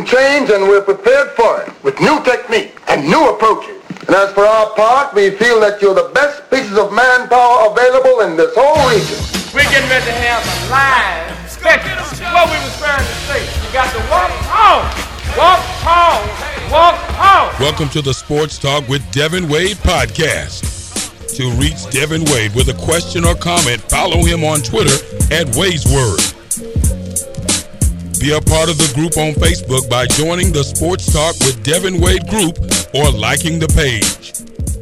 can change and we're prepared for it with new technique and new approaches. And as for our part, we feel that you're the best pieces of manpower available in this whole region. We're getting ready to have a live special. What we was trying to say. You got to walk home. Walk home. Walk home. Welcome to the Sports Talk with Devin Wade podcast. To reach Devin Wade with a question or comment, follow him on Twitter at Wade's Word. Be a part of the group on Facebook by joining the Sports Talk with Devin Wade group or liking the page.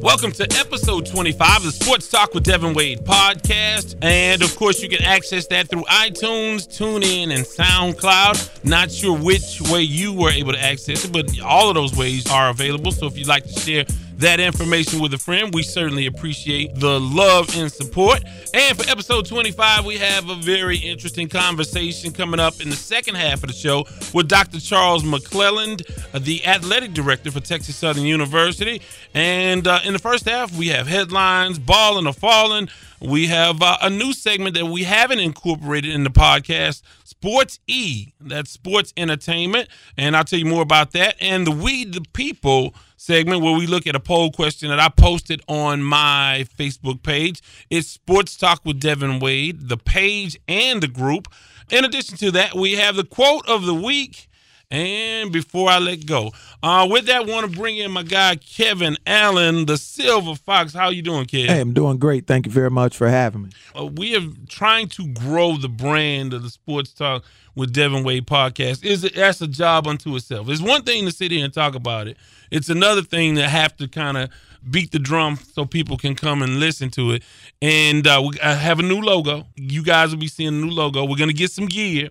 Welcome to episode 25 of the Sports Talk with Devin Wade podcast. And of course, you can access that through iTunes, TuneIn, and SoundCloud. Not sure which way you were able to access it, but all of those ways are available. So if you'd like to share that information with a friend. We certainly appreciate the love and support. And for episode 25, we have a very interesting conversation coming up in the second half of the show with Dr. Charles McClelland, the athletic director for Texas Southern University. And uh, in the first half, we have headlines, balling or falling. We have uh, a new segment that we haven't incorporated in the podcast, Sports E. That's sports entertainment. And I'll tell you more about that. And the We the People segment where we look at a poll question that I posted on my Facebook page. It's Sports Talk with Devin Wade, the page and the group. In addition to that, we have the quote of the week. And before I let go, uh, with that, want to bring in my guy Kevin Allen, the Silver Fox. How you doing, kid? Hey, I'm doing great. Thank you very much for having me. Uh, we are trying to grow the brand of the Sports Talk with Devin Wade podcast. Is it, that's a job unto itself. It's one thing to sit here and talk about it. It's another thing to have to kind of beat the drum so people can come and listen to it. And uh, we I have a new logo. You guys will be seeing a new logo. We're gonna get some gear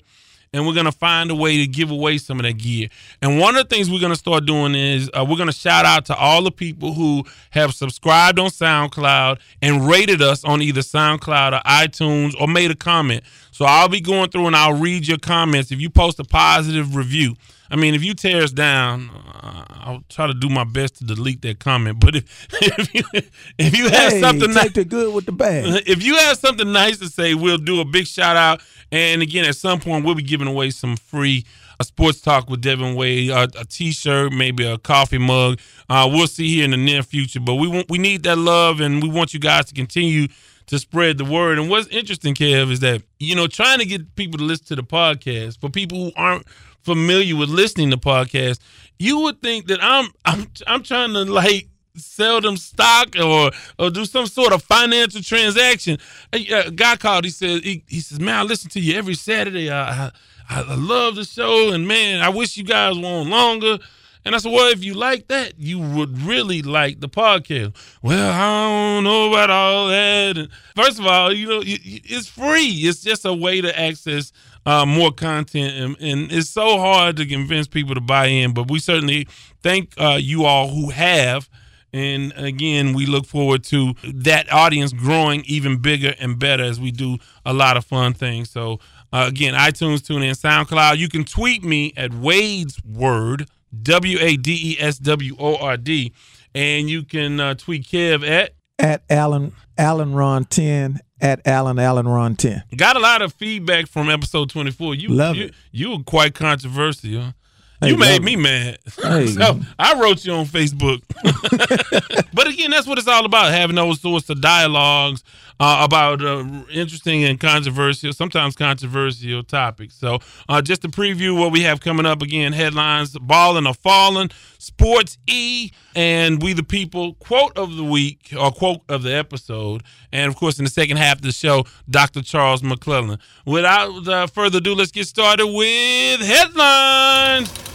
and we're gonna find a way to give away some of that gear. And one of the things we're gonna start doing is uh, we're gonna shout out to all the people who have subscribed on SoundCloud and rated us on either SoundCloud or iTunes or made a comment. So I'll be going through and I'll read your comments. If you post a positive review, I mean, if you tear us down, uh, I'll try to do my best to delete that comment. But if if you, if you have hey, something take the good with the bad. if you have something nice to say, we'll do a big shout out. And again, at some point, we'll be giving away some free a sports talk with Devin Wade, a a T-shirt, maybe a coffee mug. Uh, we'll see here in the near future. But we want we need that love, and we want you guys to continue to spread the word. And what's interesting, Kev, is that you know trying to get people to listen to the podcast for people who aren't familiar with listening to podcasts, you would think that I'm I'm I'm trying to like sell them stock or or do some sort of financial transaction. Uh, a, guy called. He says he, he says, "Man, I listen to you every Saturday. I, I I love the show, and man, I wish you guys were on longer." And I said, "Well, if you like that, you would really like the podcast." Well, I don't know about all that. First of all, you know, it's free. It's just a way to access uh, more content, and, and, it's so hard to convince people to buy in. But we certainly thank uh, you all who have. And again, we look forward to that audience growing even bigger and better as we do a lot of fun things. So, uh, again, iTunes, TuneIn, SoundCloud. You can tweet me at Wade's Word, W A D E S W O R D. And you can uh, tweet Kev at at Allen Allen Ron 10 at Allen Allen Ron 10. Got a lot of feedback from episode 24. You love you, it. you were quite controversial. Hey, you made me it. mad. Hey. so I wrote you on Facebook. but again, that's what it's all about having those sorts of dialogues uh, about uh, interesting and controversial, sometimes controversial topics. So, uh, just to preview what we have coming up again headlines Balling or Falling, Sports E, and We the People, quote of the week or quote of the episode. And of course, in the second half of the show, Dr. Charles McClelland. Without uh, further ado, let's get started with headlines.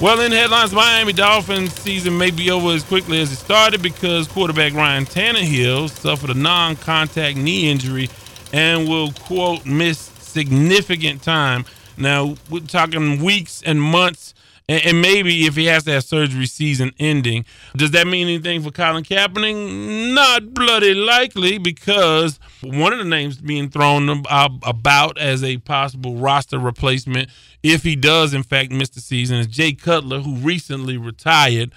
Well, in headlines, Miami Dolphins season may be over as quickly as it started because quarterback Ryan Tannehill suffered a non-contact knee injury and will quote miss significant time. Now we're talking weeks and months, and, and maybe if he has that surgery, season ending. Does that mean anything for Colin Kaepernick? Not bloody likely because one of the names being thrown about as a possible roster replacement if he does in fact miss the season is Jay Cutler, who recently retired.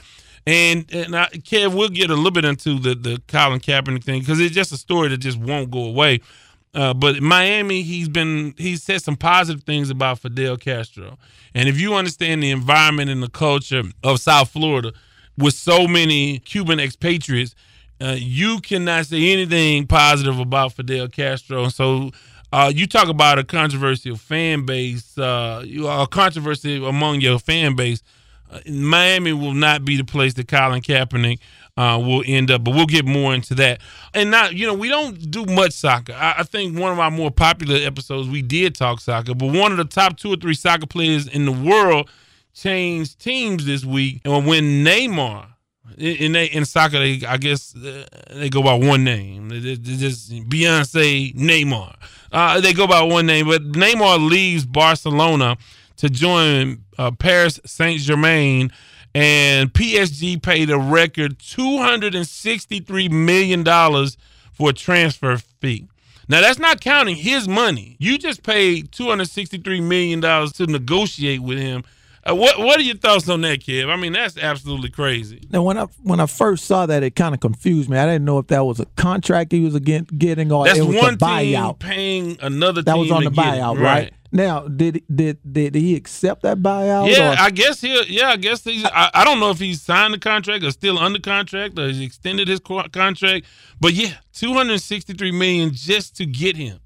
And and I, Kev, we'll get a little bit into the the Colin Kaepernick thing because it's just a story that just won't go away. Uh, but Miami, he's been he's said some positive things about Fidel Castro. And if you understand the environment and the culture of South Florida, with so many Cuban expatriates, uh, you cannot say anything positive about Fidel Castro. So uh, you talk about a controversial fan base, uh, a controversy among your fan base. Uh, Miami will not be the place that Colin Kaepernick uh, will end up, but we'll get more into that. And not, you know, we don't do much soccer. I, I, think one of our more popular episodes we did talk soccer, but one of the top two or three soccer players in the world changed teams this week, and when Neymar in in soccer, they I guess uh, they go by one name. They just Beyonce, Neymar. Uh, they go by one name, but Neymar leaves Barcelona to join uh, Paris Saint Germain, and PSG paid a record two hundred and sixty three million dollars for a transfer fee. Now that's not counting his money. You just paid two hundred sixty three million dollars to negotiate with him uh, what What are your thoughts on that, Kev? I mean, that's absolutely crazy. Now, when I when I first saw that, it kind of confused me. I didn't know if that was a contract he was again getting or that's it was one a buyout. paying another. That was on the buyout, right. right? Now, did did did he accept that buyout? Yeah, or? I guess he. Yeah, I guess he's. I, I, don't know if he's signed the contract or still under contract or he's extended his contract. But yeah, two hundred sixty three million just to get him.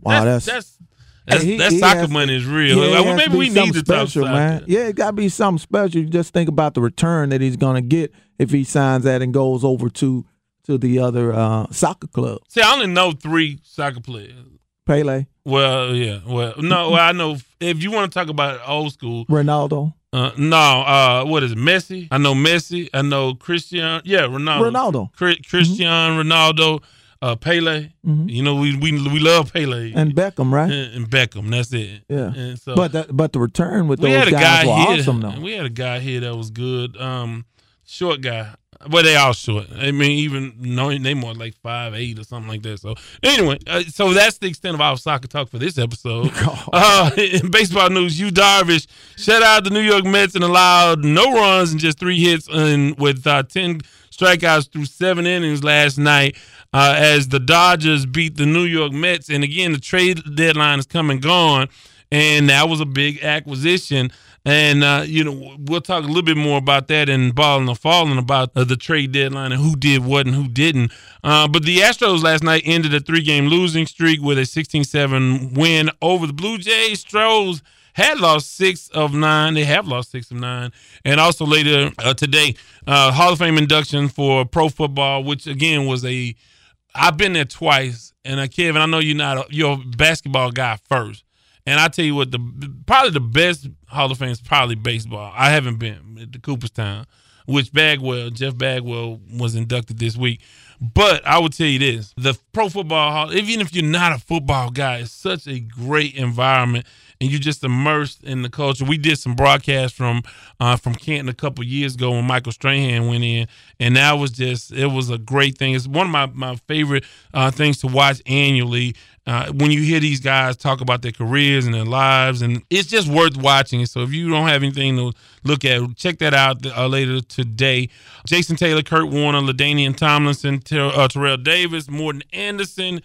Wow, that's, that's, that's that's, he, that he soccer has, money is real. Yeah, well, maybe we need to special, talk man. Yeah, it got to be something special. You just think about the return that he's going to get if he signs that and goes over to to the other uh, soccer club. See, I only know three soccer players. Pele. Well, yeah. Well, no, well, I know if you want to talk about old school, Ronaldo. Uh, no, uh, what is it? Messi? I know Messi. I know Christian. Yeah, Ronaldo. Ronaldo. Christian mm-hmm. Ronaldo uh, Pele. Mm-hmm. You know, we we we love Pele and Beckham, right? And, and Beckham. That's it. Yeah. And so, but that, but the return with those guys guy were here, awesome, though. We had a guy here that was good. Um, short guy. But they all short. I mean, even no, they more like five eight or something like that. So anyway, uh, so that's the extent of our soccer talk for this episode. Uh, in baseball news, Yu Darvish shut out the New York Mets and allowed no runs and just three hits and with uh, ten strikeouts through seven innings last night uh, as the Dodgers beat the New York Mets. And again, the trade deadline is coming gone, and that was a big acquisition. And uh, you know, we'll talk a little bit more about that in balling or falling about uh, the trade deadline and who did what and who didn't. Uh, but the Astros last night ended a three-game losing streak with a 16-7 win over the Blue Jays. Stros had lost six of nine. They have lost six of nine. And also later uh, today, uh, Hall of Fame induction for pro football, which again was a I've been there twice, and uh, Kevin, I know you're not a, you're a basketball guy first, and I tell you what, the probably the best Hall of Fame is probably baseball. I haven't been at the Cooperstown, which Bagwell, Jeff Bagwell, was inducted this week. But I would tell you this: the Pro Football Hall, even if you're not a football guy, it's such a great environment and you're just immersed in the culture. We did some broadcasts from uh, from Canton a couple years ago when Michael Strahan went in, and that was just it was a great thing. It's one of my my favorite uh, things to watch annually. Uh, when you hear these guys talk about their careers and their lives, and it's just worth watching. So if you don't have anything to look at, check that out uh, later today. Jason Taylor, Kurt Warner, LaDainian Tomlinson, Ter- uh, Terrell Davis, Morten Andersen,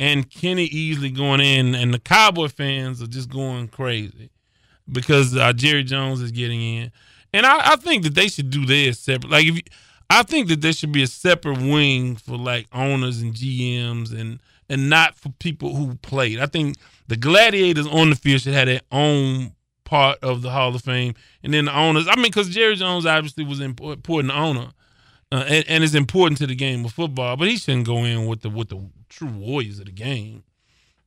and Kenny Easley going in, and the Cowboy fans are just going crazy because uh, Jerry Jones is getting in, and I, I, think that they should do this separate. Like if you, I think that there should be a separate wing for like owners and GMs and and not for people who played. I think the gladiators on the field should have their own part of the Hall of Fame, and then the owners. I mean, because Jerry Jones obviously was an important owner, uh, and, and is important to the game of football. But he shouldn't go in with the with the true warriors of the game.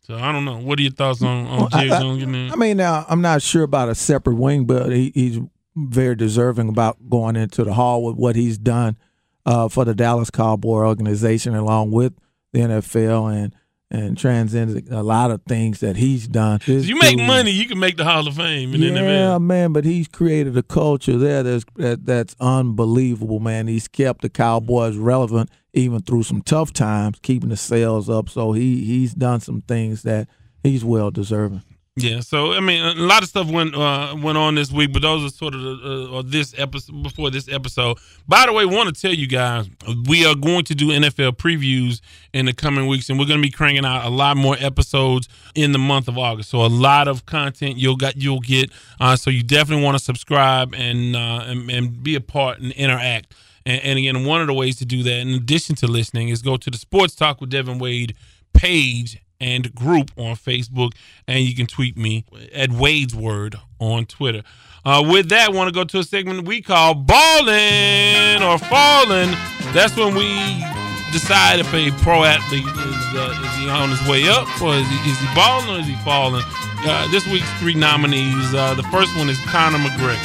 So I don't know. What are your thoughts on, on well, Jerry Jones getting in? I mean, now I'm not sure about a separate wing, but he, he's very deserving about going into the hall with what he's done uh, for the Dallas Cowboy organization, along with the NFL and and transcends a lot of things that he's done. You make dude, money, you can make the Hall of Fame. In yeah, NFL. man, but he's created a culture there that's that, that's unbelievable, man. He's kept the Cowboys relevant even through some tough times, keeping the sales up. So he he's done some things that he's well deserving. Yeah, so I mean, a lot of stuff went uh, went on this week, but those are sort of the, uh, this episode before this episode. By the way, want to tell you guys we are going to do NFL previews in the coming weeks, and we're going to be cranking out a lot more episodes in the month of August. So a lot of content you'll got you'll get. Uh, so you definitely want to subscribe and, uh, and and be a part and interact. And, and again, one of the ways to do that, in addition to listening, is go to the Sports Talk with Devin Wade page and group on Facebook, and you can tweet me at Wade's Word on Twitter. Uh, with that, I want to go to a segment we call Balling or Falling. That's when we decide if a pro athlete is, uh, is he on his way up or is he, is he balling or is he falling. Uh, this week's three nominees. Uh, the first one is Conor McGregor.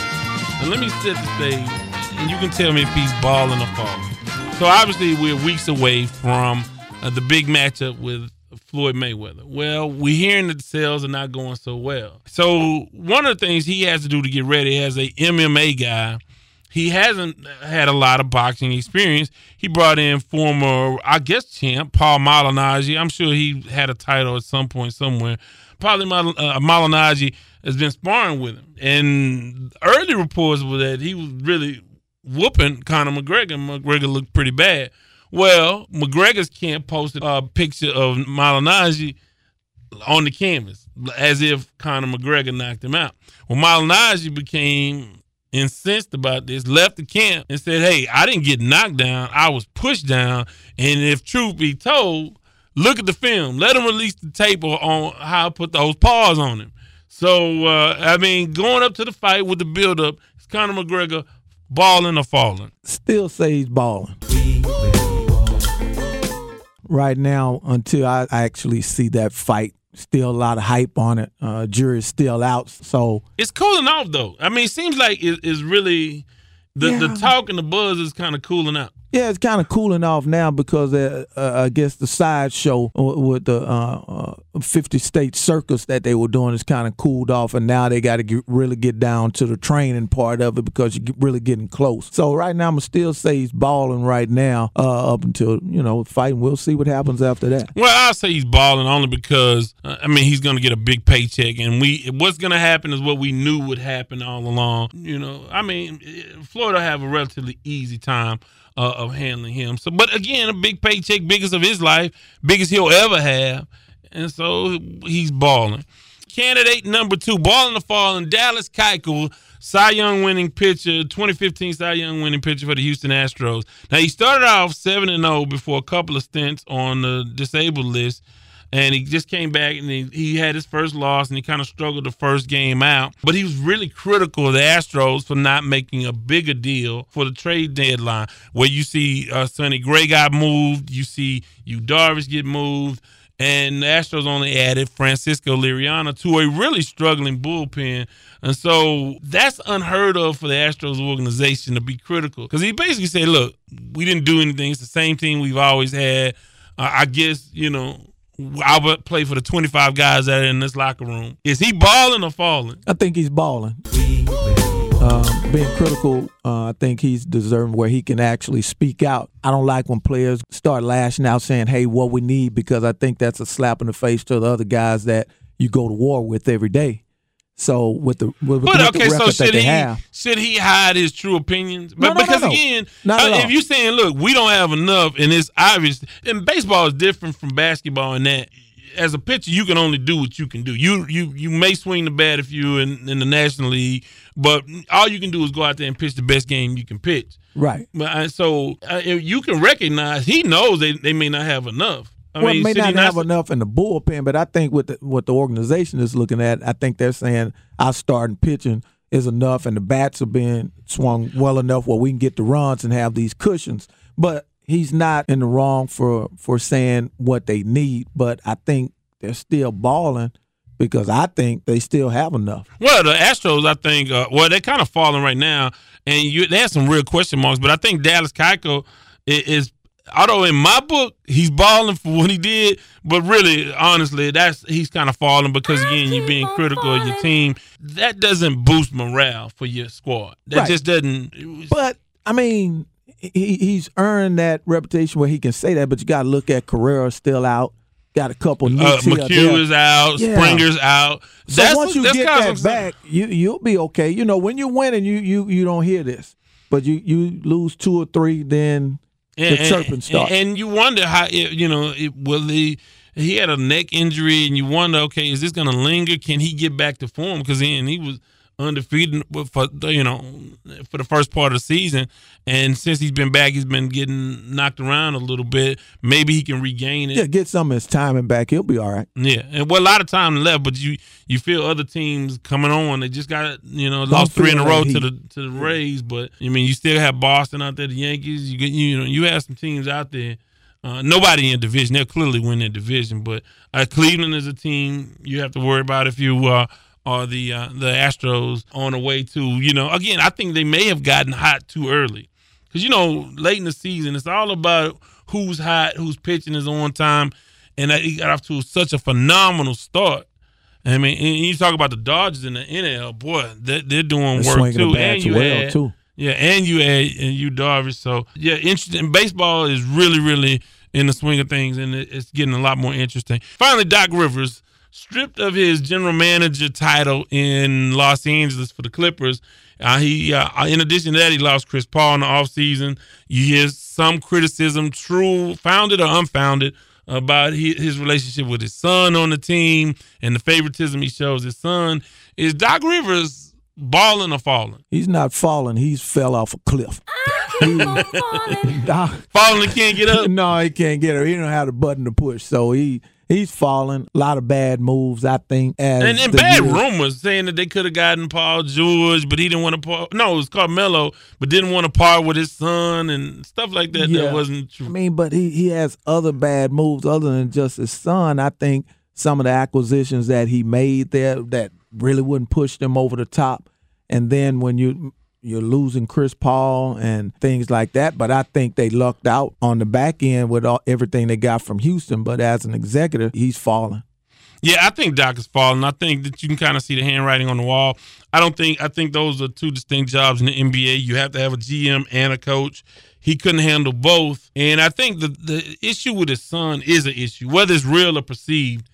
And let me set the stage, and you can tell me if he's balling or falling. So obviously, we're weeks away from uh, the big matchup with Floyd Mayweather. Well, we're hearing that the sales are not going so well. So one of the things he has to do to get ready as a MMA guy, he hasn't had a lot of boxing experience. He brought in former, I guess, champ Paul Malignaggi. I'm sure he had a title at some point somewhere. Probably Mal- uh, Malignaggi has been sparring with him, and early reports were that he was really whooping Conor McGregor. McGregor looked pretty bad. Well, McGregor's camp posted a picture of Malignaggi on the canvas as if Conor McGregor knocked him out. Well, Malignaggi became incensed about this, left the camp and said, Hey, I didn't get knocked down. I was pushed down. And if truth be told, look at the film. Let him release the tape on how I put those paws on him. So, uh, I mean, going up to the fight with the buildup, it's Conor McGregor balling or falling. Still say he's balling right now until I actually see that fight. Still a lot of hype on it. Uh, jury's still out, so it's cooling off though. I mean, it seems like it, it's really the yeah. the talk and the buzz is kind of cooling out. Yeah, it's kind of cooling off now because uh, uh, I guess the sideshow with the uh, uh 50 state circus that they were doing is kind of cooled off, and now they got to really get down to the training part of it because you're really getting close. So right now, I'm still say he's balling right now uh, up until you know fighting. We'll see what happens after that. Well, I'll say he's balling only because uh, I mean he's going to get a big paycheck, and we what's going to happen is what we knew would happen all along. You know, I mean, Florida have a relatively easy time uh, of handling him. So, but again, a big paycheck, biggest of his life, biggest he'll ever have, and so he's balling. Candidate number two, balling the fall in Dallas Keuchel, Cy Young winning pitcher, 2015 Cy Young winning pitcher for the Houston Astros. Now he started off seven and zero oh before a couple of stints on the disabled list and he just came back and he, he had his first loss and he kind of struggled the first game out. But he was really critical of the Astros for not making a bigger deal for the trade deadline, where you see uh, Sonny Gray got moved, you see Yu Darvish get moved. And the Astros only added Francisco Liriano to a really struggling bullpen. And so that's unheard of for the Astros organization to be critical. Because he basically said, look, we didn't do anything. It's the same team we've always had. I guess, you know, I would play for the 25 guys that are in this locker room. Is he balling or falling? I think he's balling. Um, being critical, uh, I think he's deserving where he can actually speak out. I don't like when players start lashing out saying, hey, what we need, because I think that's a slap in the face to the other guys that you go to war with every day. So with the with, but, with okay, the so should he have, should he hide his true opinions? But no, no, because no, again, uh, if you're saying, look, we don't have enough, and it's obvious, and baseball is different from basketball in that as a pitcher, you can only do what you can do. You you you may swing the bat if you're in, in the National League, but all you can do is go out there and pitch the best game you can pitch. Right. But uh, so uh, you can recognize he knows they, they may not have enough. I well, mean, may not have enough in the bullpen, but I think what the, what the organization is looking at, I think they're saying our starting pitching is enough, and the bats are being swung well enough where we can get the runs and have these cushions. But he's not in the wrong for for saying what they need. But I think they're still balling because I think they still have enough. Well, the Astros, I think, uh, well, they're kind of falling right now, and you, they have some real question marks. But I think Dallas Keuchel is, is although in my book he's balling for what he did, but really, honestly, that's he's kind of falling because again, you're being critical of your team. That doesn't boost morale for your squad. That right. just doesn't. But I mean, he, he's earned that reputation where he can say that. But you got to look at Correa still out. got a couple Uh, nicks here or McHugh is out. Yeah. Springer's out. So That's once you get that back, you you'll be okay. You know, when you're winning, you you you don't hear this, but you you lose two or three, then the chirping starts. And, and you wonder how it, you know it, will he he had a neck injury, and you wonder, okay, is this going to linger? Can he get back to form? Because then he was undefeated for you know for the first part of the season, and since he's been back, he's been getting knocked around a little bit. Maybe he can regain it. yeah, get some of his timing back. He'll be all right. Yeah, and well, a lot of time left, but you you feel other teams coming on. They just got you know lost three in a row to the to the Rays, but I mean you still have Boston out there, the Yankees. You get you know you have some teams out there. Uh, nobody in division. They'll clearly win their division, but uh, Cleveland is a team you have to worry about if you uh, are the uh, the Astros on the way to. You know, again, I think they may have gotten hot too early because you know late in the season it's all about who's hot, who's pitching is on time, and that he got off to such a phenomenal start. I mean, and you talk about the Dodgers in the NL, boy, they're, they're doing They're work too. And you well, had, too. yeah, and you add and Yu Darvish. So yeah, interesting. Baseball is really, really in the swing of things, and it's getting a lot more interesting. Finally, Doc Rivers, stripped of his general manager title in Los Angeles for the Clippers. Uh, he, uh, in addition to that, he lost Chris Paul in the offseason. You hear some criticism, true, founded or unfounded, about his relationship with his son on the team and the favoritism he shows his son. Is Doc Rivers balling or falling? He's not falling. He's fell off a cliff. He- Doc- Falling and can't get up. no, he can't get up. He don't have the button to push, so he he's falling. A lot of bad moves, I think. As And, and bad years- rumors saying that they could have gotten Paul George, but he didn't want to part. No, it was Carmelo, but didn't want to part with his son and stuff like that. Yeah. That wasn't true. I mean, but he he has other bad moves other than just his son. I think some of the acquisitions that he made there that really wouldn't push them over the top. And then when you you're losing Chris Paul and things like that, but I think they lucked out on the back end with all, everything they got from Houston. But as an executive, he's falling. Yeah, I think Doc is falling. I think that you can kind of see the handwriting on the wall. I don't think I think those are two distinct jobs in the NBA. You have to have a GM and a coach. He couldn't handle both, and I think the the issue with his son is an issue, whether it's real or perceived.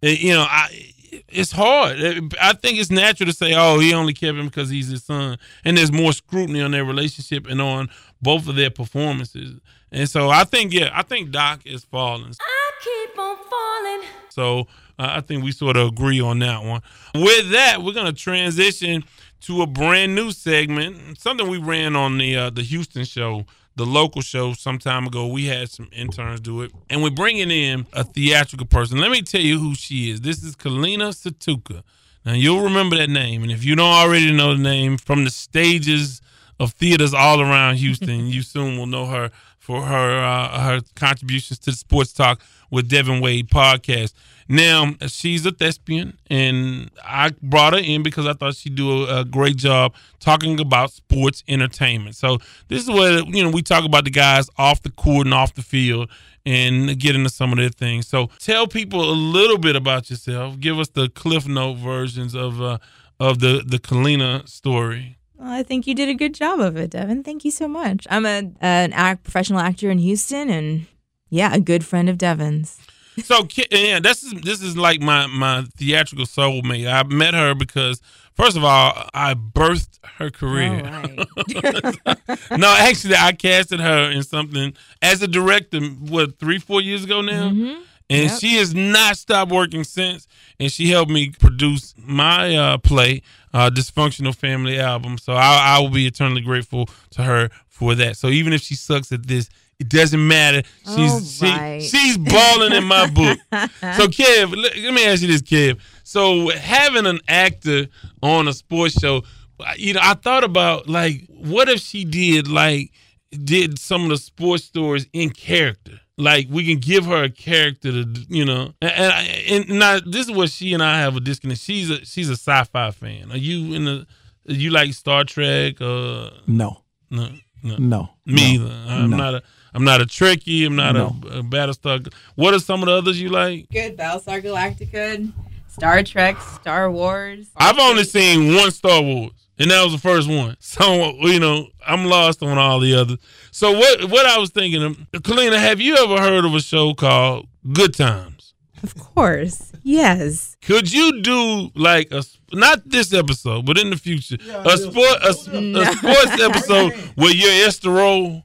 You know, I it's hard. I think it's natural to say, "Oh, he only kept him because he's his son," and there's more scrutiny on their relationship and on both of their performances. And so I think, yeah, I think Doc is falling. I keep on falling. So uh, I think we sort of agree on that one. With that, we're going to transition to a brand new segment, something we ran on the uh, the Houston show, the local show some time ago. We had some interns do it, and we're bringing in a theatrical person. Let me tell you who she is. This is Kalina Satuka. Now you'll remember that name, and if you don't already know the name from the stages of theaters all around Houston, you soon will know her for her uh, her contributions to the Sports Talk with Devin Wade podcast. Now she's a thespian, and I brought her in because I thought she'd do a, a great job talking about sports entertainment. So this is where you know we talk about the guys off the court and off the field, and get into some of their things. So tell people a little bit about yourself. Give us the Cliff Note versions of uh, of the the Kalina story. Well, I think you did a good job of it, Devin. Thank you so much. I'm a an act, professional actor in Houston, and yeah, a good friend of Devin's. So yeah, this is this is like my my theatrical soulmate. I met her because first of all, I birthed her career. right. no, actually, I casted her in something as a director. What three, four years ago now, and Yep. she has not stopped working since. And she helped me produce my uh, play, uh, "Dysfunctional Family" album. So I, I will be eternally grateful to her for that. So even if she sucks at this. It doesn't matter. She's All she, she's balling in my book. So Kev, let, let me ask you this, Kev. So having an actor on a sports show, you know, I thought about like, what if she did like did some of the sports stories in character? Like we can give her a character to, you know, and and, and now this is what she and I have a disconnect. She's a she's a sci-fi fan. Are you in the? Are you like Star Trek? Uh, No, no, no. no, Me no, either. I'm no. not a. I'm not a Trekkie. I'm not No. a, a Battlestar. What are some of the others you like? good. Battlestar Galactica, Star Trek, Star Wars. I've only seen one Star Wars, and that was the first one. So you know, I'm lost on all the others. So what? What I was thinking, of, Kalina, have you ever heard of a show called Good Times? Of course. Yes. Could you do like a not this episode, but in the future, a sport a, a sports episode where you're Esther Rolle?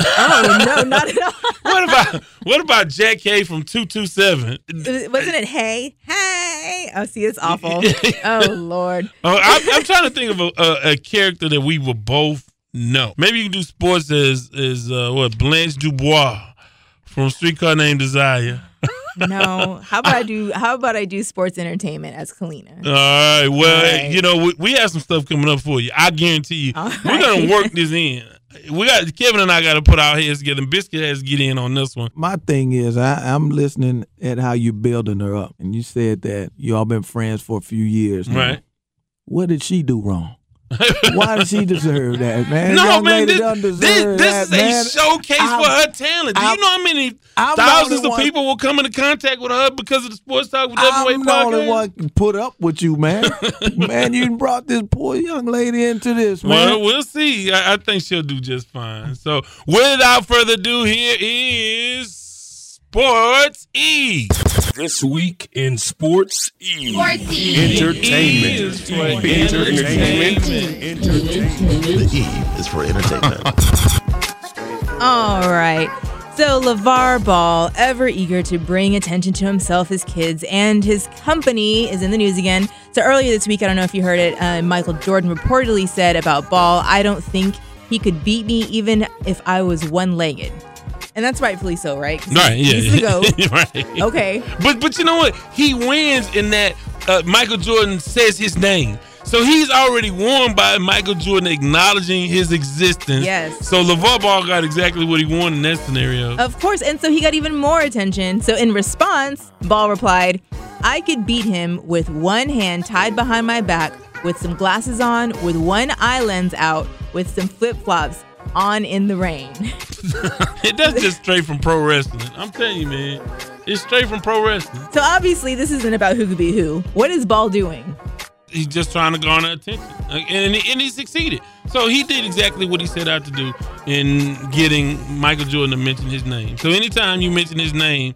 Oh no, not at all. What about what about Jackée from two two seven? Wasn't it hey? Hey. Oh, see, it's awful. oh Lord. Oh, I'm, I'm trying to think of a, a, a character that we will both know. Maybe you can do sports as as uh, what Blanche Dubois from Streetcar Named Desire. No. How about I do how about I do sports entertainment as Kalina? All right. Well, All right. you know, we, we have some stuff coming up for you. I guarantee you. All We're gonna work this in. We got Kevin and I got to put our heads together. and Biscuit has to get in on this one. My thing is, I, I'm listening at how you building her up, and you said that you all been friends for a few years. now. Right. What did she do wrong? Why does she deserve that, man? no, Young man, this, this, this that, is a man. showcase I'm- for her talent. Do you I'm- know how many I'm thousands of one- people will come into contact with her because of the Sports Talk with Devin I'm Wade the only podcast? one can put up with you, man. man, you brought this poor young lady into this, man. Well, we'll see. I, I think she'll do just fine. So, without further ado, here is Sports E. This week in Sports E. E Entertainment. is for Entertainment. The E is for entertainment. All right. So, LeVar Ball, ever eager to bring attention to himself, his kids, and his company, is in the news again. So, earlier this week, I don't know if you heard it, uh, Michael Jordan reportedly said about Ball, I don't think he could beat me even if I was one legged. And that's rightfully so, right? Right, yeah. He's the GOAT. right. Okay. But but you know what? He wins in that uh, Michael Jordan says his name. So he's already won by Michael Jordan acknowledging his existence. Yes. So LeVar Ball got exactly what he wanted in that scenario. Of course. And so he got even more attention. So in response, Ball replied, I could beat him with one hand tied behind my back, with some glasses on, with one eye lens out, with some flip flops on in the rain. It That's just straight from pro wrestling. I'm telling you, man. It's straight from pro wrestling. So obviously, this isn't about who could be who. What is Ball doing? He's just trying to garner attention, and and he succeeded. So he did exactly what he set out to do in getting Michael Jordan to mention his name. So anytime you mention his name,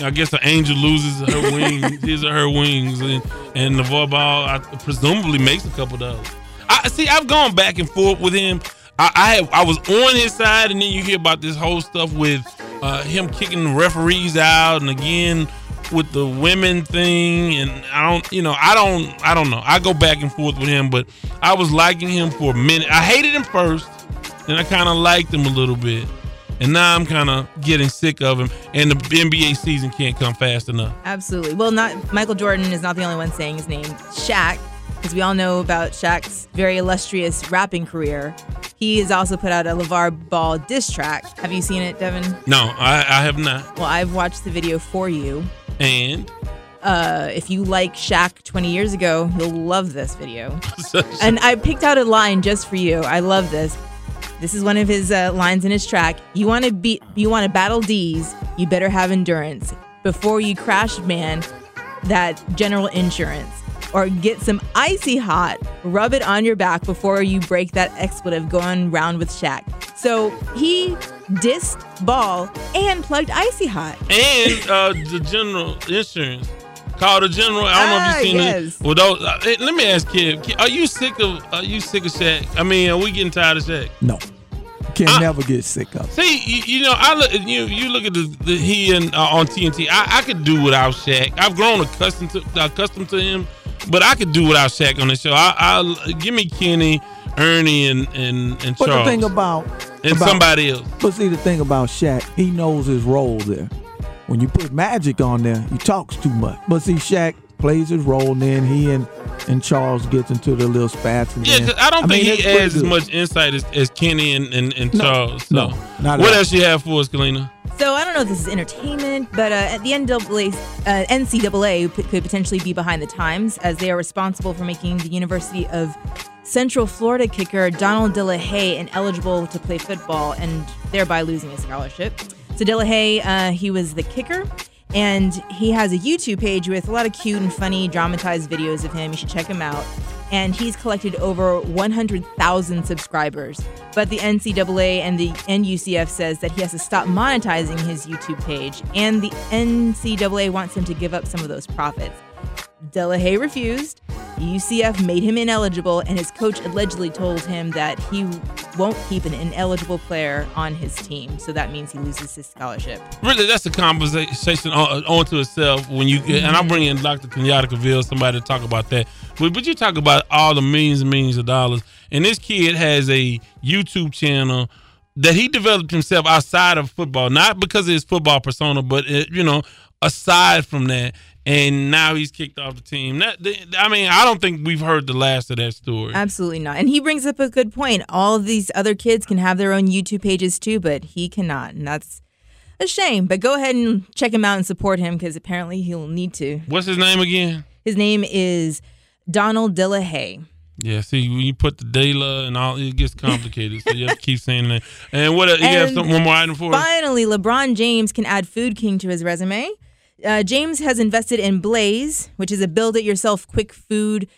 I guess an angel loses her wings, his or her wings, and and LeVar Ball I, presumably makes a couple dollars. I see. I've gone back and forth with him. I, I. I was on his side, and then you hear about this whole stuff with uh, him kicking the referees out, and again with the women thing and I don't you know I don't I don't know I go back and forth with him but I was liking him for a minute I hated him first then I kind of liked him a little bit and now I'm kind of getting sick of him and the NBA season can't come fast enough Absolutely. Well, not Michael Jordan is not the only one saying his name. Shaq, because we all know about Shaq's very illustrious rapping career. He has also put out a LeVar Ball diss track. Have you seen it, Devin? no I, I have not Well, I've watched the video for you. and Uh, if you like Shaq 20 years ago, you'll love this video. And I picked out a line just for you. I love this. This is one of his uh, lines in his track. You want to beat, you want to battle D's. You better have endurance before you crash, man. That general insurance, or get some icy hot. Rub it on your back before you break that expletive going round with Shaq. So he dissed Ball and plugged icy hot. and uh, the general insurance called the general. I don't know Ah, if you've seen yes. it. Well, those, uh, let me ask Kev. Ke- Are you sick of? Are you sick of Shaq? I mean, are we getting tired of Shaq? No, can I- never get sick of. See, you, you know, I look. You you look at the, the he and uh, on TNT. I, I could do without Shaq. I've grown accustomed to accustomed to him, but I could do without Shaq on the show. I, I give me Kenny, Ernie, and and and Charles. But the thing about and about- somebody else. But see, the thing about Shaq, he knows his role there. When you put Magic on there, he talks too much. But see, Shaq plays his role, and then he and and Charles gets into the little spats. Yeah, 'cause I don't mean, think it's he adds as much insight as, as Kenny and, and, and No, Charles. So, no, not at what else you have for us, Kalina? So I don't know if this is entertainment, but uh, at the NCAA, uh, NCAA p- could potentially be behind the times as they are responsible for making the University of Central Florida kicker Donald DeLahaye ineligible to play football and thereby losing his scholarship. So DeLahaye, uh, he was the kicker. And he has a YouTube page with a lot of cute and funny dramatized videos of him. You should check him out. And he's collected over 100,000 subscribers. But the NCAA and the NUCF says that he has to stop monetizing his YouTube page, and the NCAA wants him to give up some of those profits. Delahaye refused. UCF made him ineligible, and his coach allegedly told him that he won't keep an ineligible player on his team. So that means he loses his scholarship. Really, that's a conversation on, uh, to itself. When you get, and I bring in Dr. Kenyatta Cavill, somebody to talk about that. But, but you talk about all the millions and millions of dollars, and this kid has a YouTube channel that he developed himself outside of football, not because of his football persona, but it, you know, aside from that and now he's kicked off the team. That, I mean, I don't think we've heard the last of that story. Absolutely not. And he brings up a good point. All these other kids can have their own YouTube pages too, but he cannot, and that's a shame. But go ahead and check him out and support him because apparently he'll need to. What's his name again? His name is Donald Delahaye. Yeah, see, when you put the Dela and all, it gets complicated. so you have to keep saying that. And what? You have some, one more item for us? Finally, LeBron James can add Food King to his resume. Uh, James has invested in Blaze, which is a build it yourself quick food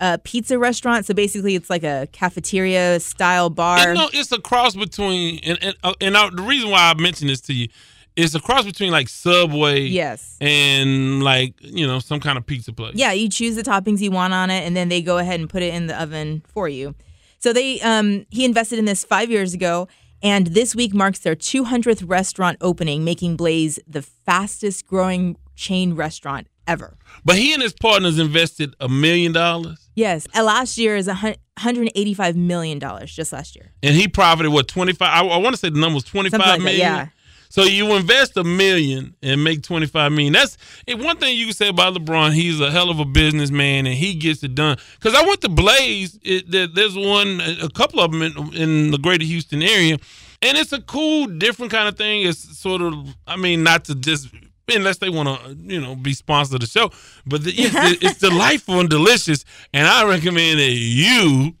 uh, pizza restaurant. So basically, it's like a cafeteria style bar. You know, it's a cross between, and and, uh, and I, the reason why I mentioned this to you, it's a cross between like Subway, yes, and like you know some kind of pizza place. Yeah, you choose the toppings you want on it, and then they go ahead and put it in the oven for you. So they, um, he invested in this five years ago, and this week marks their 200th restaurant opening, making Blaze the fastest growing chain restaurant ever. But he and his partners invested a million dollars? Yes. And last year is $185 million just last year. And he profited what, 25? I, I want to say the number was twenty-five like million. That, yeah. So you invest a million and make 25 million. That's eh, one thing you can say about LeBron. He's a hell of a businessman and he gets it done. Because I went to Blaze. Eh, it, there's one, a couple of them in, in the greater Houston area. And it's a cool, different kind of thing. It's sort of, I mean, not to just unless they want to, you know, be sponsored the show. But the, it's, it's delightful and delicious, and I recommend that you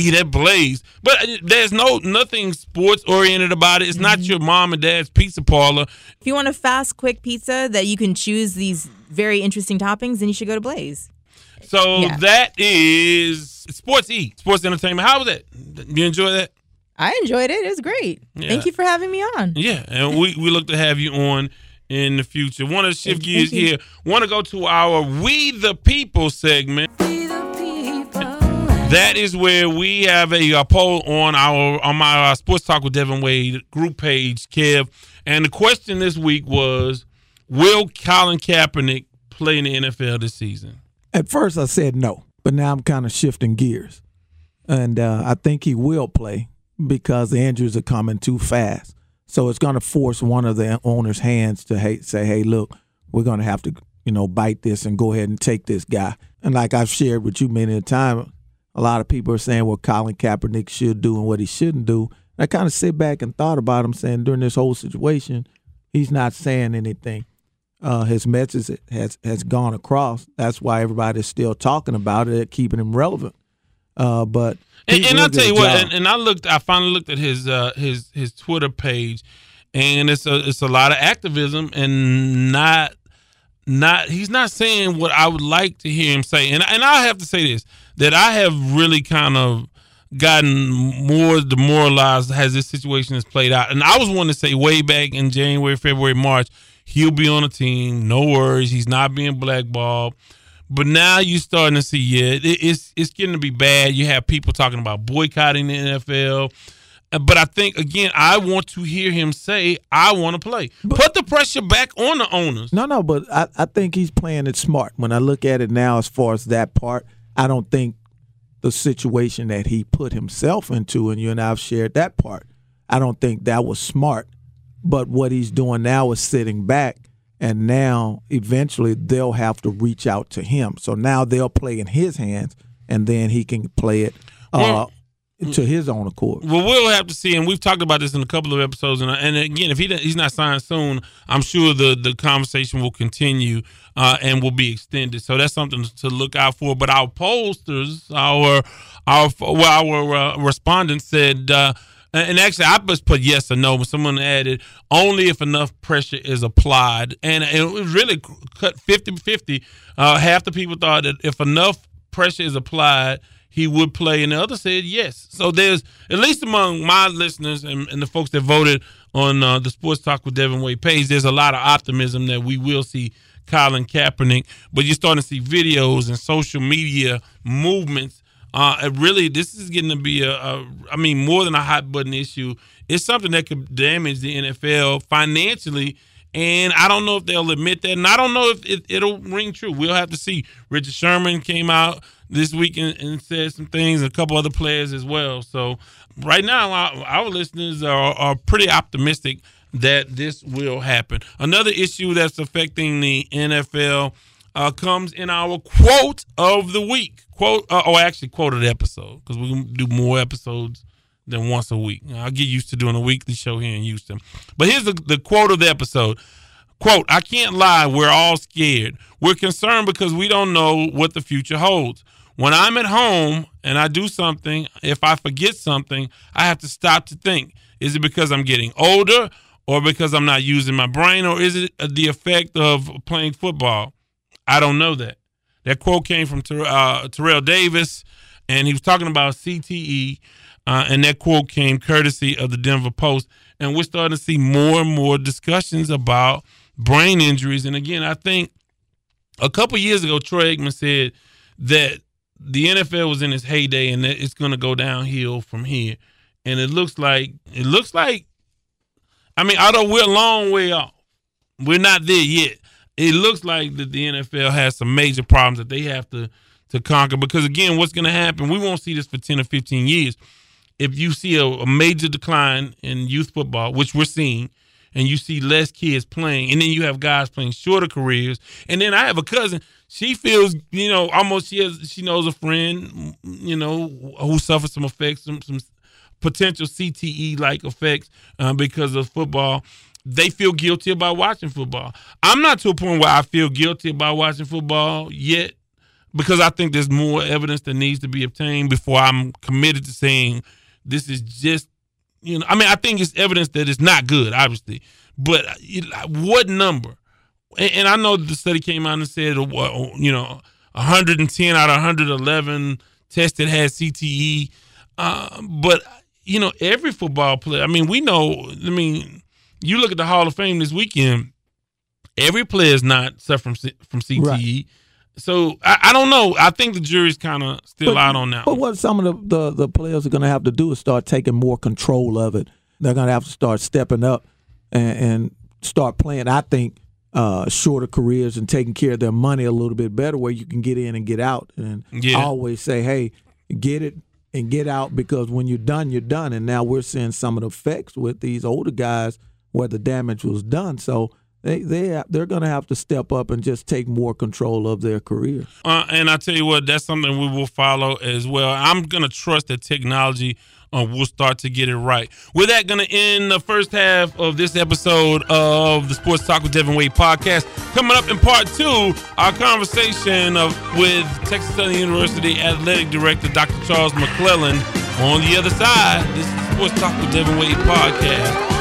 eat at Blaze. But there's no nothing sports oriented about it. It's not mm-hmm. your mom and dad's pizza parlor. If you want a fast, quick pizza that you can choose these very interesting toppings, then you should go to Blaze. So yeah. that is Sports eat, Sports Entertainment. How was that? You enjoy that? I enjoyed it. It was great. Yeah. Thank you for having me on. Yeah, and we, we look to have you on in the future. Want to shift gears here. Want to go to our We the People segment. That is where we have a, a, poll on our on my uh, Sports Talk with Devin Wade group page, Kev. And the question this week was, will Colin Kaepernick play in the NFL this season? At first, I said no, but now I'm kind of shifting gears, and uh, I think he will play because the injuries are coming too fast. So it's going to force one of the owner's hands to hey, say, hey, look, we're going to have to, you know, bite this and go ahead and take this guy. And like I've shared with you many a time, a lot of people are saying what Colin Kaepernick should do and what he shouldn't do. And I kind of sit back and thought about him saying during this whole situation, he's not saying anything. Uh, his message has has gone across. That's why everybody's still talking about it, keeping him relevant. Uh, but and, and I'll tell you what, and, and, I looked, I finally looked at his uh, his his Twitter page, and it's a it's a lot of activism and not not he's not saying what I would like to hear him say. And and I have to say this that I have really kind of gotten more demoralized as this situation has played out. And I was one to say way back in January, February, March, he'll be on a team. No worries, he's not being blackballed. But now you're starting to see, yeah, it, it's it's getting to be bad. You have people talking about boycotting the NFL. But I think again, I want to hear him say, "I want to play." But, Put the pressure back on the owners. No, no, but I, I think he's playing it smart. When I look at it now, as far as that part, I don't think the situation that he put himself into, and you and I have shared that part. I don't think that was smart. But what he's doing now is sitting back and now eventually they'll have to reach out to him. So now they'll play in his hands, and then he can play it uh, well, to his own accord. Well, we'll have to see, and we've talked about this in a couple of episodes. And, and again, if he he's not signed soon, I'm sure the the conversation will continue uh, and will be extended. So that's something to look out for. But our pollsters, our our well, our uh, respondents said. Uh, and actually, I just put yes or no, but someone added only if enough pressure is applied. And it was really cut 50 50. Uh, half the people thought that if enough pressure is applied, he would play, and the other said yes. So there's at least among my listeners and, and the folks that voted on uh, the Sports Talk with Devin Wade page, there's a lot of optimism that we will see Colin Kaepernick. But you're starting to see videos and social media movements. Uh, really, this is getting to be a, a, I mean, more than a hot button issue. It's something that could damage the NFL financially. And I don't know if they'll admit that. And I don't know if it, it'll ring true. We'll have to see. Richard Sherman came out this week and, and said some things, a couple other players as well. So right now, our, our listeners are, are pretty optimistic that this will happen. Another issue that's affecting the NFL uh, comes in our quote of the week. Quote, uh, or actually, quote of the episode, because we're going to do more episodes than once a week. I'll get used to doing a weekly show here in Houston. But here's the, the quote of the episode. Quote, I can't lie, we're all scared. We're concerned because we don't know what the future holds. When I'm at home and I do something, if I forget something, I have to stop to think. Is it because I'm getting older or because I'm not using my brain or is it the effect of playing football? I don't know that. That quote came from Ter- uh, Terrell Davis and he was talking about CTE. Uh, and that quote came courtesy of the Denver Post. And we're starting to see more and more discussions about brain injuries. And again, I think a couple years ago, Troy Aikman said that the NFL was in its heyday and that it's going to go downhill from here. And it looks like it looks like I mean, although we're a long way off, we're not there yet. It looks like that the NFL has some major problems that they have to to conquer because again, what's going to happen? We won't see this for 10 or 15 years. If you see a, a major decline in youth football, which we're seeing, and you see less kids playing, and then you have guys playing shorter careers, and then I have a cousin she feels, you know, almost she has, she knows a friend, you know, who suffers some effects, some, some potential CTE like effects uh, because of football. They feel guilty about watching football. I'm not to a point where I feel guilty about watching football yet because I think there's more evidence that needs to be obtained before I'm committed to saying this is just, you know, I mean, I think it's evidence that it's not good, obviously, but uh, what number? and, and I know the study came out and said, uh, you know, 110 out of 111 tested had CTE. Uh, but you know, every football player. I mean, we know. I mean, you look at the Hall of Fame this weekend. Every player is not suffering from CTE. Right. So I, I, don't know. I think the jury's kind of still but, out on that. But what some of the, the, the players are going to have to do is start taking more control of it. They're going to have to start stepping up and, and start playing. I think uh, shorter careers and taking care of their money a little bit better, where you can get in and get out. And yeah. I always say, hey, get it and get out because when you're done, you're done. And now we're seeing some of the effects with these older guys where the damage was done. So they they they're going to have to step up and just take more control of their career. Uh, and I tell you what, that's something we will follow as well. I'm going to trust that technology uh, we'll start to get it right. With that, going to end the first half of this episode of the Sports Talk with Devin Wade podcast. Coming up in part two, our conversation of, with Texas Southern University Athletic Director Dr. Charles McClelland. On the other side, this is Sports Talk with Devin Wade podcast.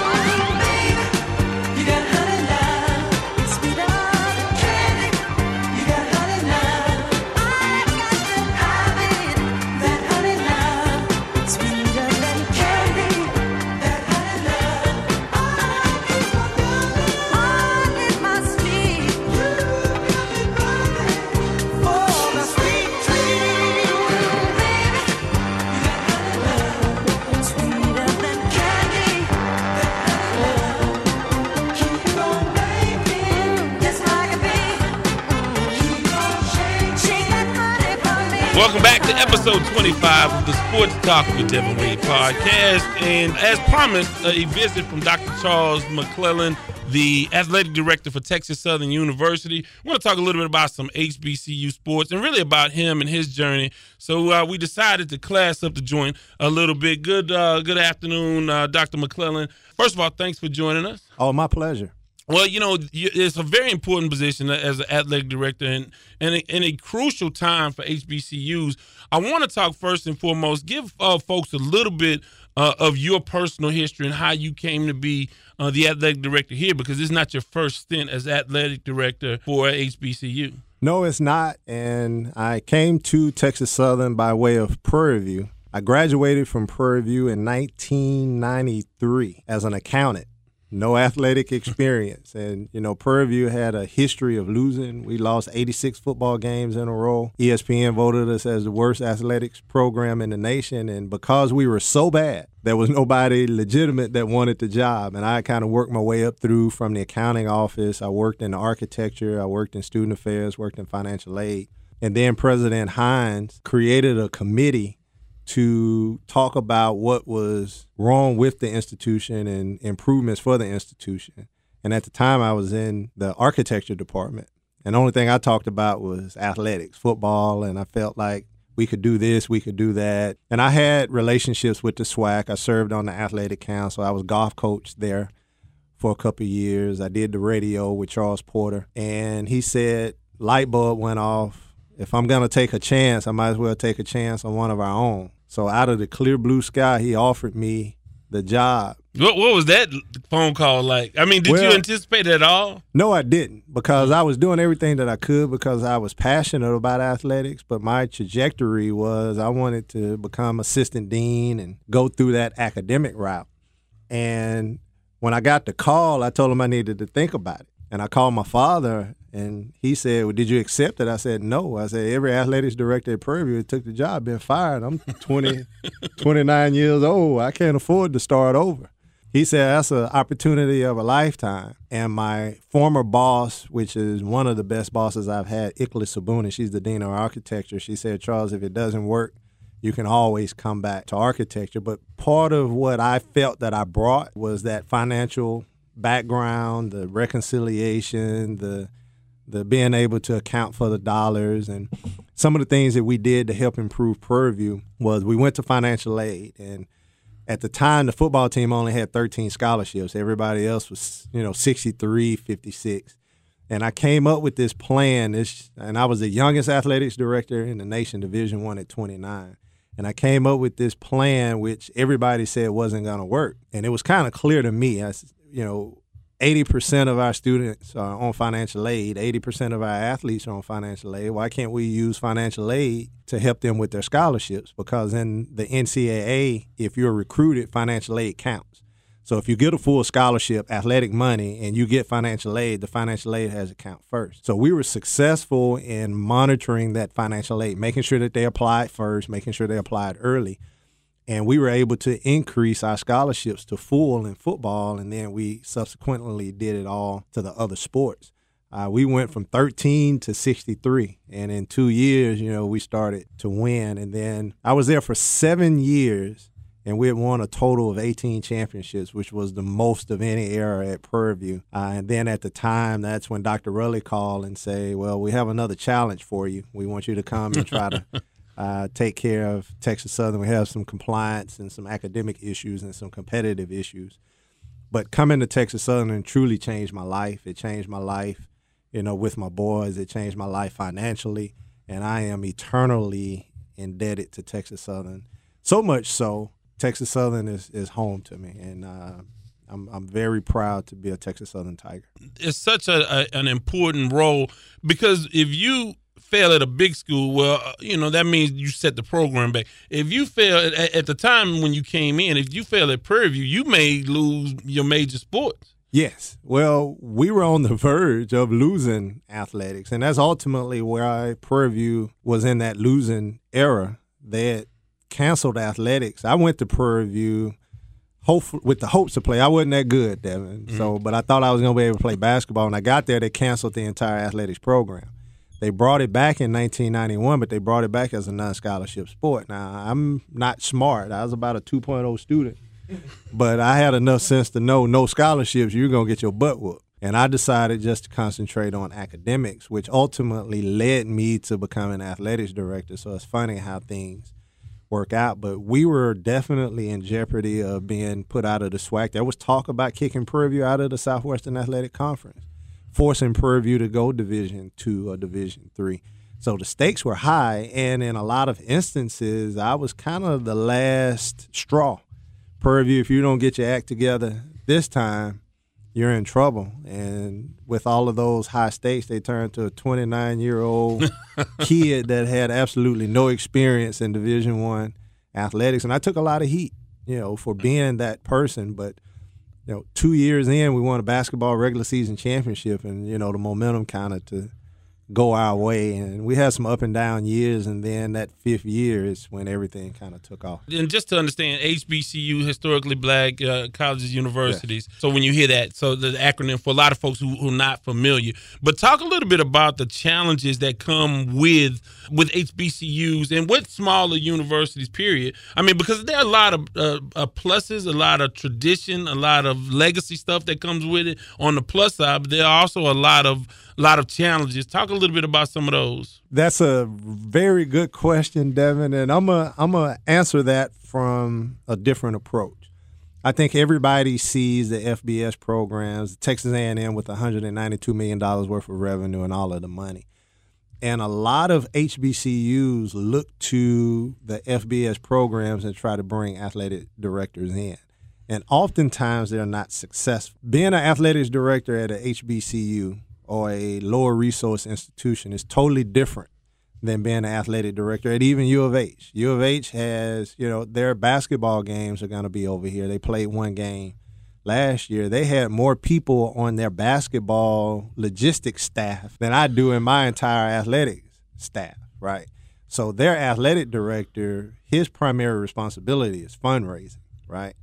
Episode 25 of the Sports Talk with Devin Wade podcast. And as promised, a visit from Dr. Charles McClelland, the athletic director for Texas Southern University. I want to talk a little bit about some HBCU sports and really about him and his journey. So uh, we decided to class up the joint a little bit. Good, uh, good afternoon, uh, Dr. McClelland. First of all, thanks for joining us. Oh, my pleasure. Well, you know, it's a very important position as an athletic director and, and, a, and a crucial time for HBCUs. I want to talk first and foremost, give uh, folks a little bit uh, of your personal history and how you came to be uh, the athletic director here because it's not your first stint as athletic director for HBCU. No, it's not. And I came to Texas Southern by way of Prairie View. I graduated from Prairie View in 1993 as an accountant. No athletic experience. And, you know, Prairie View had a history of losing. We lost 86 football games in a row. ESPN voted us as the worst athletics program in the nation. And because we were so bad, there was nobody legitimate that wanted the job. And I kind of worked my way up through from the accounting office. I worked in architecture, I worked in student affairs, worked in financial aid. And then President Hines created a committee to talk about what was wrong with the institution and improvements for the institution. And at the time, I was in the architecture department. And the only thing I talked about was athletics, football, and I felt like we could do this, we could do that. And I had relationships with the SWAC. I served on the athletic council. I was golf coach there for a couple years. I did the radio with Charles Porter. And he said, light bulb went off. If I'm going to take a chance, I might as well take a chance on one of our own. So out of the clear blue sky, he offered me the job. What, what was that phone call like? I mean, did Well- you anticipate it at all? No, I didn't because I was doing everything that I could because I was passionate about athletics. But my trajectory was I wanted to become assistant dean and go through that academic route. And when I got the call, I told him I needed to think about it. And I called my father and he said, Well, did you accept it? I said, No. I said, Every athletics director at Prairie View took the job been fired. I'm 20, 29 years old. I can't afford to start over. He said that's an opportunity of a lifetime. And my former boss, which is one of the best bosses I've had, Ikhlas Sabouni, she's the dean of architecture. She said, Charles, if it doesn't work, you can always come back to architecture. But part of what I felt that I brought was that financial background, the reconciliation, the the being able to account for the dollars. And some of the things that we did to help improve Prairie View was we went to financial aid. And at the time the football team only had 13 scholarships. Everybody else was you know 63 56 and i came up with this plan. This and i was the youngest athletics director in the nation division one at 29 and i came up with this plan which everybody said wasn't going to work. And it was kind of clear to me I, you know 80% of our students are on financial aid, 80% of our athletes are on financial aid. Why can't we use financial aid to help them with their scholarships? Because in the NCAA, if you're recruited, financial aid counts. So if you get a full scholarship, athletic money, and you get financial aid, the financial aid has to count first. So we were successful in monitoring that financial aid, making sure that they applied first, making sure they applied early and we were able to increase our scholarships to full in football, and then we subsequently did it all to the other sports. Uh, we went from 13 to 63, and in two years, you know, we started to win. And then I was there for seven years, and we had won a total of 18 championships, which was the most of any era at Prairie View. Uh, and then at the time, that's when Dr. Rudley called and say, "Well, we have another challenge for you. We want you to come and try to." uh, take care of Texas Southern. We have some compliance and some academic issues and some competitive issues. But coming to Texas Southern truly changed my life. It changed my life, you know, with my boys. It changed my life financially, and I am eternally indebted to Texas Southern. So much so, Texas Southern is, is home to me, and uh, I'm I'm very proud to be a Texas Southern Tiger. it's such a, a an important role because if you fail at a big school, well, uh, you know that means you set the program back. If you fail at, at the time when you came in, if you fail at Prairie View, you may lose your major sports. Yes. Well, we were on the verge of losing athletics, and that's ultimately why Prairie View was in that losing era. That canceled athletics. I went to Prairie View hope with the hopes to play. I wasn't that good, Devin. So, but I thought I was going to be able to play basketball. and I got there, they canceled the entire athletics program. They brought it back in 1991, but they brought it back as a non-scholarship sport. Now, I'm not smart. I was about a 2.0 student but I had enough sense to know no scholarships, you're gonna get your butt whooped. And I decided just to concentrate on academics, which ultimately led me to becoming an athletics director. So it's funny how things work out. But we were definitely in jeopardy of being put out of the SWAC. There was talk about kicking Prairie View out of the Southwestern Athletic Conference, forcing Prairie View to go Division two or Division three. So the stakes were high, and in a lot of instances, I was kind of the last straw. Prairie View, if you don't get your act together this time, you're in trouble. And with all of those high stakes, they turned to a 29 year old kid that had absolutely no experience in Division One athletics. And I took a lot of heat, you know, for being that person. But you know, two years in, we won a basketball regular season championship, and you know, the momentum kind of to go our way. And we had some up and down years, and then that fifth year is when everything kind of took off. And just to understand, HBCU, historically black uh, colleges, universities. Yes. So when you hear that, so the acronym for a lot of folks who, who are not familiar, but talk a little bit about the challenges that come with with HBCUs and with smaller universities. Period. I mean, because there are a lot of uh, uh, pluses, a lot of tradition, a lot of legacy stuff that comes with it on the plus side, but there are also a lot of a lot of challenges. Talk a little bit about some of those. That's a very good question, Devin, and I'm a I'm gonna answer that from a different approach. I think everybody sees the FBS programs, Texas A&M with 192 million dollars worth of revenue and all of the money. And a lot of HBCUs look to the FBS programs and try to bring athletic directors in. And oftentimes they're not successful. Being an athletics director at a HBCU or a lower resource institution is totally different than being an athletic director at even U of H. U of H has, you know, their basketball games are going to be over here. They played one game last year. They had more people on their basketball logistics staff than I do in my entire athletics staff, right? So their athletic director, his primary responsibility is fundraising, right?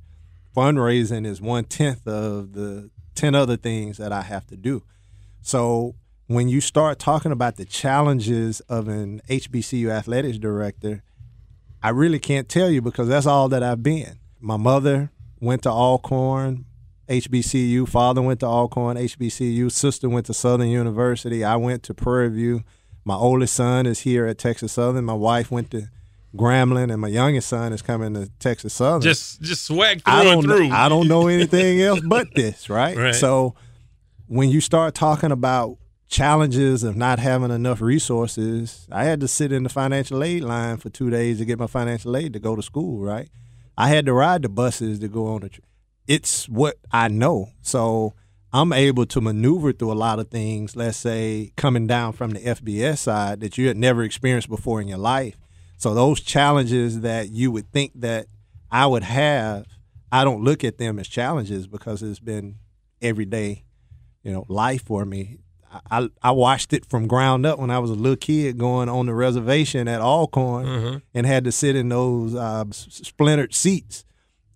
Fundraising is one tenth of the 10 other things that I have to do. So when you start talking about the challenges of an HBCU athletics director, I really can't tell you because that's all that I've been. My mother went to Alcorn HBCU. Father went to Alcorn HBCU. Sister went to Southern University. I went to Prairie View. My oldest son is here at Texas Southern. My wife went to Grambling, and my youngest son is coming to Texas Southern. Just just SWAC through I don't, and through. I don't know anything else but this, right? Right. So when you start talking about challenges of not having enough resources, I had to sit in the financial aid line for two days to get my financial aid to go to school, right? I had to ride the buses to go on the. It's what I know, so I'm able to maneuver through a lot of things. Let's say coming down from the FBS side that you had never experienced before in your life. So those challenges that you would think that I would have, I don't look at them as challenges because it's been everyday you know, life for me. I, I watched it from ground up when I was a little kid going on the reservation at Alcorn Mhm. and had to sit in those uh, splintered seats.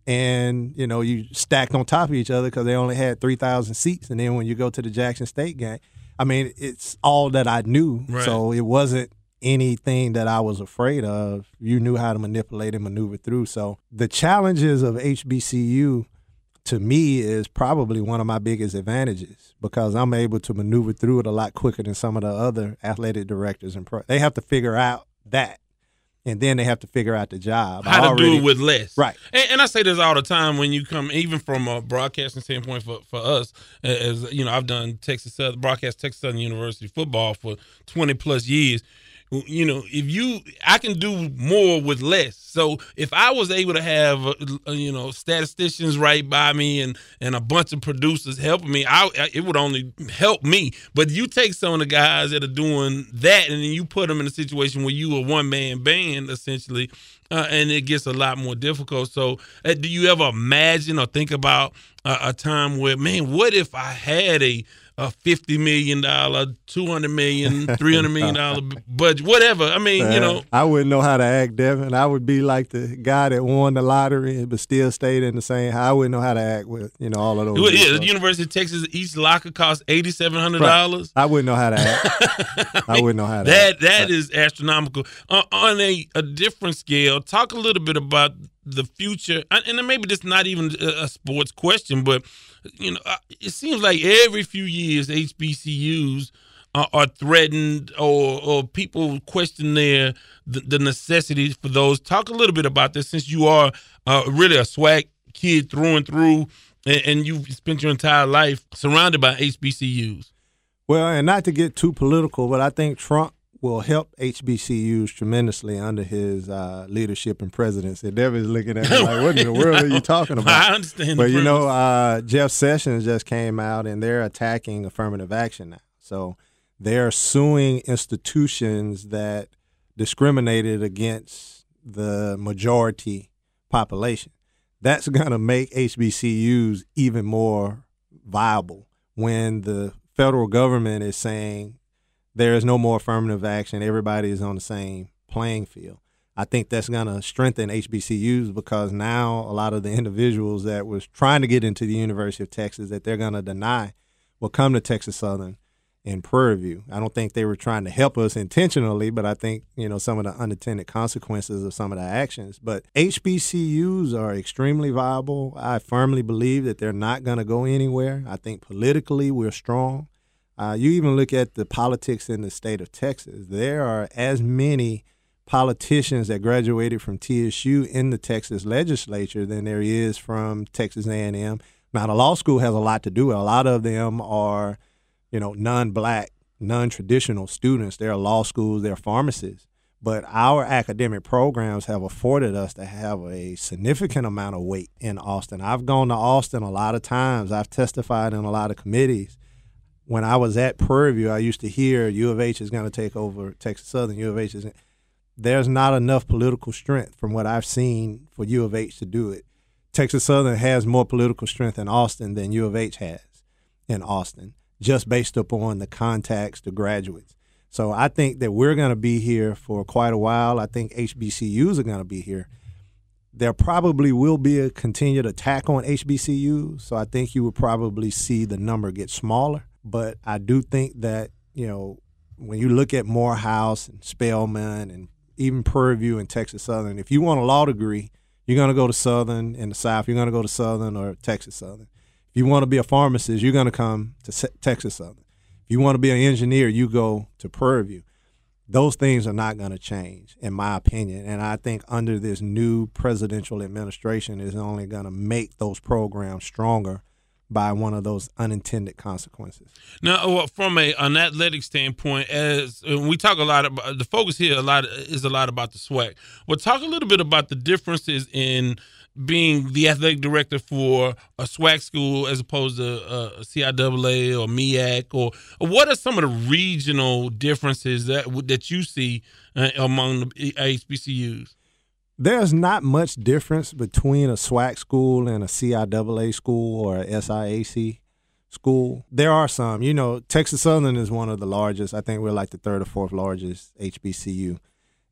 And, you know, you stacked on top of each other because they only had 3,000 seats. And then when you go to the Jackson State game, I mean, it's all that I knew. Right. So it wasn't anything that I was afraid of. You knew how to manipulate and maneuver through. So the challenges of HBCU to me is probably one of my biggest advantages because I'm able to maneuver through it a lot quicker than some of the other athletic directors and pro. They have to figure out that, and then they have to figure out the job. I how to already- do it with less. Right. And, and I say this all the time when you come, even from a broadcasting standpoint for, for us, as you know, I've done Texas broadcast Texas Southern University football for 20 plus years. You know, if you, I can do more with less. So if I was able to have, uh, uh, you know, statisticians right by me and and a bunch of producers helping me, I it would only help me. But you take some of the guys that are doing that, and then you put them in a situation where you a one man band essentially, uh, and it gets a lot more difficult. So, uh, do you ever imagine or think about a time where, man, what if I had a a fifty million dollar, two hundred million, three hundred million dollar budget, whatever? I mean, you know, Uh, I wouldn't know how to act, Devin. I would be like the guy that won the lottery but still stayed in the same. I wouldn't know how to act with you know all of those. yeah, the. University of Texas each locker costs eighty seven hundred dollars. I wouldn't know how to act. I wouldn't know how to. That act. that is astronomical. Uh, on a, a different scale, talk a little bit about the future, and maybe this not even a sports question, but you know, it seems like every few years HBCUs are, are threatened, or or people question their the, the necessities for those. Talk a little bit about this, since you are uh, really a SWAC kid through and through, and, and you've spent your entire life surrounded by HBCUs. Well, and not to get too political, but I think Trump will help HBCUs tremendously under his uh, leadership and presidency. Devin's looking at me like, "What in the world are you talking about?" I understand. But you know, uh, Jeff Sessions just came out and they're attacking affirmative action now. So they're suing institutions that discriminated against the majority population. That's going to make HBCUs even more viable when the federal government is saying there is no more affirmative action, everybody is on the same playing field. I think that's going to strengthen HBCUs because now a lot of the individuals that was trying to get into the University of Texas that they're going to deny will come to Texas Southern in Prairie View. I don't think they were trying to help us intentionally, but I think, you know, some of the unintended consequences of some of the actions. But HBCUs are extremely viable. I firmly believe that they're not going to go anywhere. I think politically we're strong. Uh, you even look at the politics in the state of Texas. There are as many politicians that graduated from TSU in the Texas legislature than there is from Texas A&M. Now, the law school has a lot to do. with. A lot of them are you know, non-black, non-traditional students. They're law schools, they're pharmacists. But our academic programs have afforded us to have a significant amount of weight in Austin. I've gone to Austin a lot of times. I've testified in a lot of committees. When I was at Prairie View, I used to hear U of H is going to take over Texas Southern. U of H is. There's not enough political strength from what I've seen for U of H to do it. Texas Southern has more political strength in Austin than U of H has in Austin just based upon the contacts, the graduates. So I think that we're going to be here for quite a while. I think HBCUs are going to be here. There probably will be a continued attack on HBCUs. So I think you will probably see the number get smaller. But I do think that, you know, when you look at Morehouse and Spelman and even Prairie View and Texas Southern, if you want a law degree, you're going to go to Southern in the South. You're going to go to Southern or Texas Southern. If you want to be a pharmacist, you're going to come to Texas Southern. If you want to be an engineer, you go to Prairie View. Those things are not going to change, in my opinion. And I think under this new presidential administration is only going to make those programs stronger by one of those unintended consequences. Now, well, from a an athletic standpoint, as uh, we talk a lot about the focus here, a lot is a lot about the SWAC. Well, talk a little bit about the differences in being the athletic director for a SWAC school as opposed to uh, a CIAA or MEAC, or, what are some of the regional differences that that you see uh, among the HBCUs? There's not much difference between a SWAC school and a CIAA school or a SIAC school. There are some. You know, Texas Southern is one of the largest. I think we're like the third or fourth largest HBCU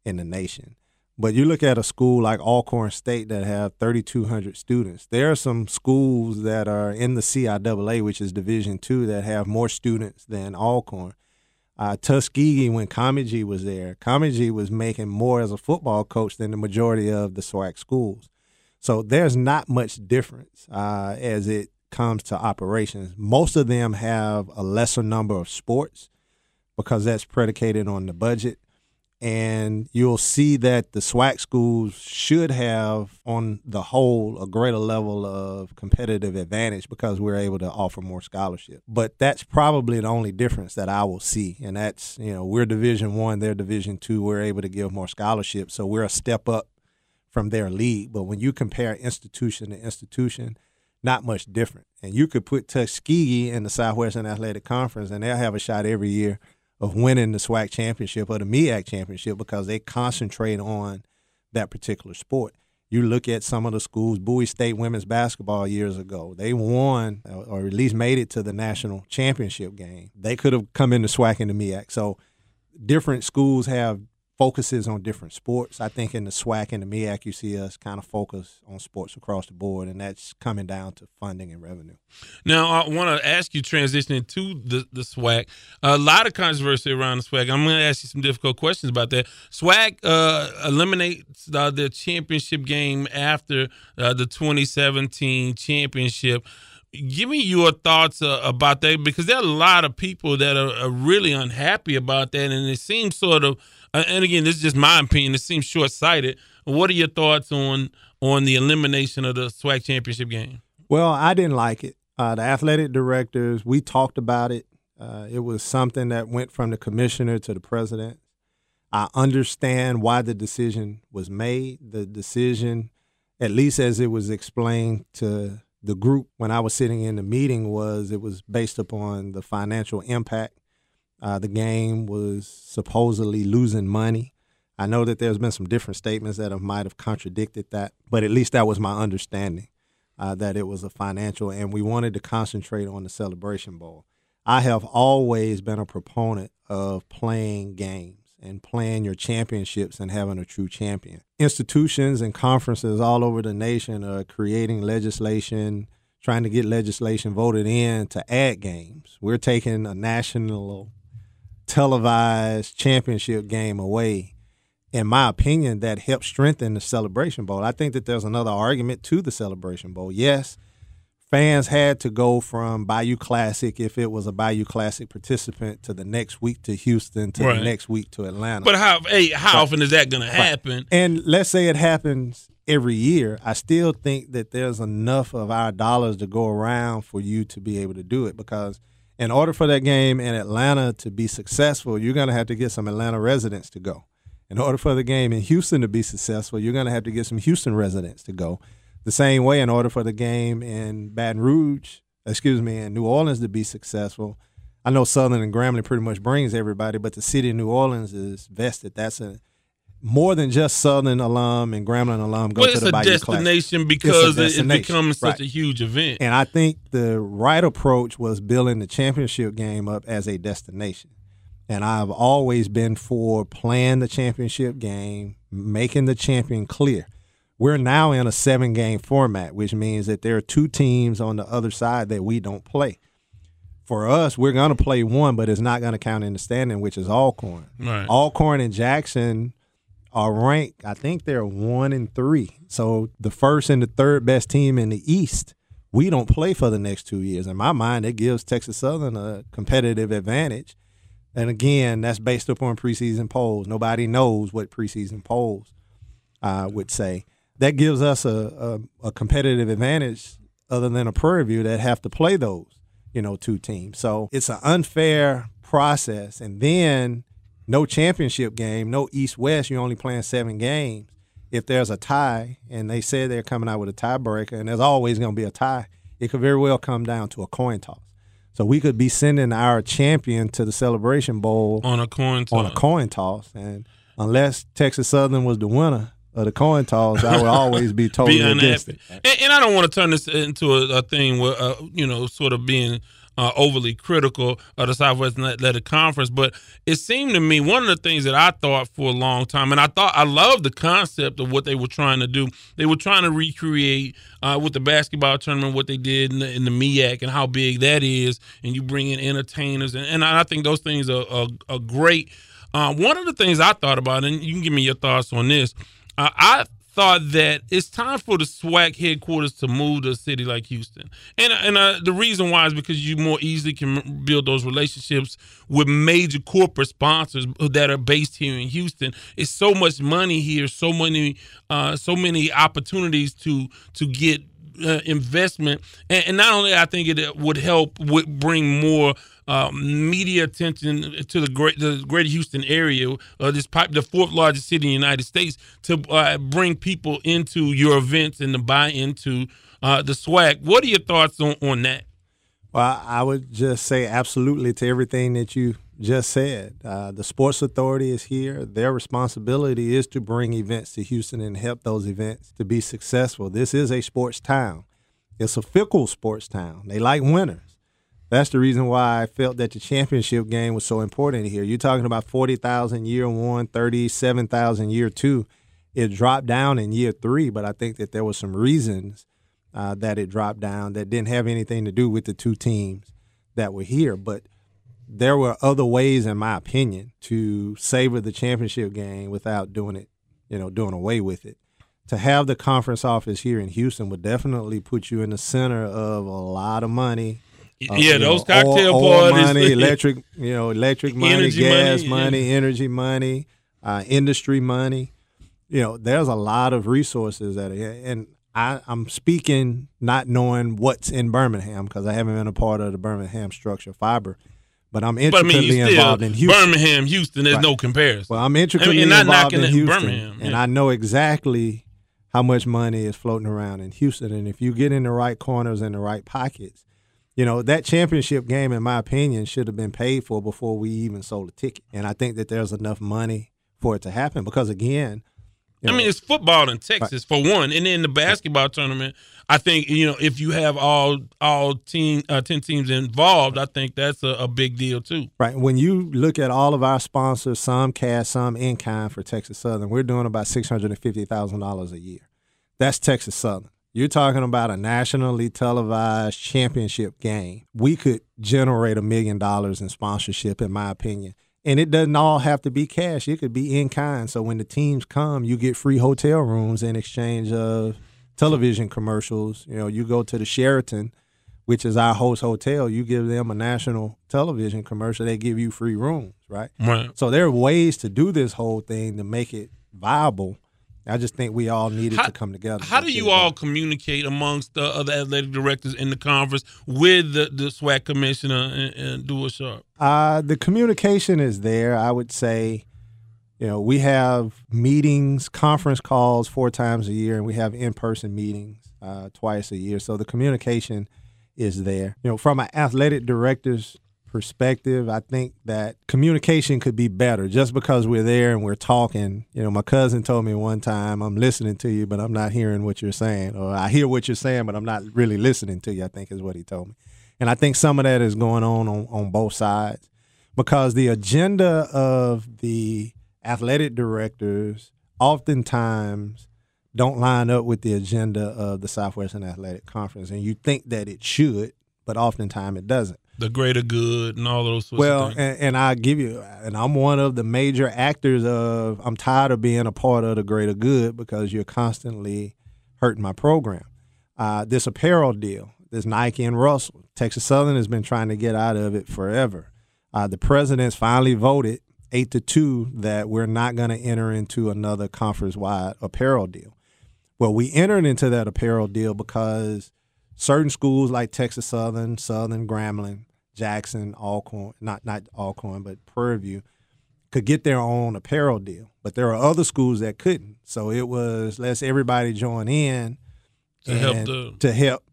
in the nation. But you look at a school like Alcorn State that have 3,200 students. There are some schools that are in the CIAA, which is Division two, that have more students than Alcorn. Uh, Tuskegee, when Comegy was there, Comegy was making more as a football coach than the majority of the SWAC schools. So there's not much difference uh, as it comes to operations. Most of them have a lesser number of sports because that's predicated on the budget and you'll see that the SWAC schools should have, on the whole, a greater level of competitive advantage because we're able to offer more scholarship. But that's probably the only difference that I will see, and that's you know we're Division One, they're Division Two. We're able to give more scholarships, so we're a step up from their league. But when you compare institution to institution, not much different. And you could put Tuskegee in the Southwestern Athletic Conference, and they'll have a shot every year of winning the SWAC championship or the MEAC championship because they concentrate on that particular sport. You look at some of the schools, Bowie State women's basketball years ago, they won uh, or at least made it to the national championship game. They could have come into SWAC and the MEAC. So different schools have focuses on different sports. I think in the SWAC and the MEAC, you see us kind of focus on sports across the board, and that's coming down to funding and revenue. Now, I want to ask you transitioning to the, the SWAC. A lot of controversy around the SWAC. I'm going to ask you some difficult questions about that. SWAC uh, eliminates uh, the championship game after uh, the 2017 championship give me your thoughts uh, about that because there are a lot of people that are, are, really unhappy about that and it seems sort of uh, and again this is just my opinion. It seems short-sighted. What are your thoughts on on the elimination of the SWAC championship game? Well i didn't like it. Uh, the athletic directors we talked about it. Uh, it was something that went from the commissioner to the president. I understand why the decision was made. The decision, at least as it was explained to the group when I was sitting in the meeting, was it was based upon the financial impact. Uh, the game was supposedly losing money. I know that there's been some different statements that have, might have contradicted that, but at least that was my understanding uh, that it was a financial, and we wanted to concentrate on the Celebration Bowl. I have always been a proponent of playing games and playing your championships and having a true champion. Institutions and conferences all over the nation are creating legislation, trying to get legislation voted in to add games. We're taking a national televised championship game away. In my opinion, that helps strengthen the Celebration Bowl. I think that there's another argument to the Celebration Bowl. Yes, fans had to go from Bayou Classic if it was a Bayou Classic participant to the next week to Houston to Right. the next week to Atlanta. But how hey, how Right. often is that going to happen? And let's say it happens every year. I still think that there's enough of our dollars to go around for you to be able to do it because in order for that game in Atlanta to be successful, you're going to have to get some Atlanta residents to go. In order for the game in Houston to be successful, you're going to have to get some Houston residents to go. The same way, in order for the game in Baton Rouge, excuse me, in New Orleans to be successful, I know Southern and Grambling pretty much brings everybody, but the city of New Orleans is vested. That's a more than just Southern alum and Grambling alum go Well, to it's the Bayou Classic. destination It's a because it- it destination. becomes such Right. a huge event. And I think the right approach was building the championship game up as a destination. And I've always been for playing the championship game, making the champion clear. We're now in a seven game format, which means that there are two teams on the other side that we don't play. For us, we're going to play one, but it's not going to count in the standing, which is Alcorn. Right. Alcorn and Jackson are ranked, I think they're one and three. So the first and the third best team in the East, we don't play for the next two years. In my mind, it gives Texas Southern a competitive advantage. And again, that's based upon preseason polls. Nobody knows what preseason polls uh, would say. That gives us a, a, a competitive advantage other than a Prairie View that have to play those, you know, two teams. So it's an unfair process. And then no championship game, no East West, you're only playing seven games. If there's a tie, and they say they're coming out with a tiebreaker, and there's always going to be a tie, it could very well come down to a coin toss. So we could be sending our champion to the Celebration Bowl on a coin toss. on a coin toss, and unless Texas Southern was the winner of the coin toss, I would always be totally be against it. And, and I don't want to turn this into a, a thing where, uh, you know, sort of being uh, overly critical of the Southwest Athletic Conference, but it seemed to me one of the things that I thought for a long time, and I thought I loved the concept of what they were trying to do. They were trying to recreate uh, with the basketball tournament what they did in the, in the and how big that is, and you bring in entertainers, and, and I think those things are, are, are great. Uh, one of the things I thought about, and you can give me your thoughts on this, uh, I thought that it's time for the SWAC headquarters to move to a city like Houston, and and uh, the reason why is because you more easily can build those relationships with major corporate sponsors that are based here in Houston. It's so much money here, so many, uh, so many opportunities to to get uh, investment, and, and not only I think it would help with bring more uh, media attention to the great the greater Houston area, uh, this pipe, the fourth largest city in the United States, to uh, bring people into your events and to buy into uh, the SWAC. What are your thoughts on, on that? Well, I would just say absolutely to everything that you just said. Uh, the Sports Authority is here. Their responsibility is to bring events to Houston and help those events to be successful. This is a sports town. It's a fickle sports town. They like winners. That's the reason why I felt that the championship game was so important here. You're talking about 40,000 year one, 37,000 year two. It dropped down in year three, but I think that there were some reasons uh, that it dropped down that didn't have anything to do with the two teams that were here. But there were other ways, in my opinion, to savor the championship game without doing it, you know, doing away with it. To have the conference office here in Houston would definitely put you in the center of a lot of money. Uh, Yeah, those know, cocktail oil- oil parties. money, electric, you know, electric money, gas money, money, energy money, uh, industry money. You know, there's a lot of resources that, are, and I, I'm speaking not knowing what's in Birmingham because I haven't been a part of the Birmingham structure fiber. But I'm But I mean, involved in Houston. Birmingham, Houston. There's Right. no comparison. Well, I'm intricately and not involved in Houston, Birmingham, and. I know exactly how much money is floating around in Houston. And if you get in the right corners and the right pockets, you know that championship game, in my opinion, should have been paid for before we even sold a ticket. And I think that there's enough money for it to happen because, again, you I mean, it's football in Texas for one, and then the basketball tournament. I think you know if you have all all team uh, ten teams involved, I think that's a, a big deal too. Right. When you look at all of our sponsors, some cash, some in kind for Texas Southern, we're doing about six hundred and fifty thousand dollars a year. That's Texas Southern. You're talking about a nationally televised championship game. We could generate a million dollars in sponsorship, in my opinion. And it doesn't all have to be cash. It could be in kind. So when the teams come, you get free hotel rooms in exchange of television commercials. You know, you go to the Sheraton which is our host hotel, you give them a national television commercial, they give you free rooms, right? Right. So there are ways to do this whole thing to make it viable. I just think we all needed How- to come together. How do you all communicate amongst the other athletic directors in the conference with the, the SWAC commissioner and, and Duer Sharp? Uh, the communication is there. I would say, you know, we have meetings, conference calls four times a year, and we have in-person meetings uh, twice a year. So the communication is there. You know, from an athletic director's perspective, I think that communication could be better. Just because we're there and we're talking, you know, my cousin told me one time, "I'm listening to you, but I'm not hearing what you're saying," or "I hear what you're saying, but I'm not really listening to you." I think is what he told me, and I think some of that is going on on, on both sides because the agenda of the athletic directors oftentimes don't line up with the agenda of the Southwestern Athletic Conference, and you think that it should, but oftentimes it doesn't. The greater good and all those sorts Well, of things. and, and I give you, and I'm one of the major actors of. I'm tired of being a part of the greater good because you're constantly hurting my program. Uh, this apparel deal, this Nike and Russell, Texas Southern has been trying to get out of it forever. Uh, the president's finally voted eight to two that we're not going to enter into another conference-wide apparel deal. Well, we entered into that apparel deal because certain schools like Texas Southern, Southern Grambling, Jackson, Alcorn, not not Alcorn, but Prairie View, could get their own apparel deal. But there are other schools that couldn't. So it was let's everybody join in To help and- the- to help,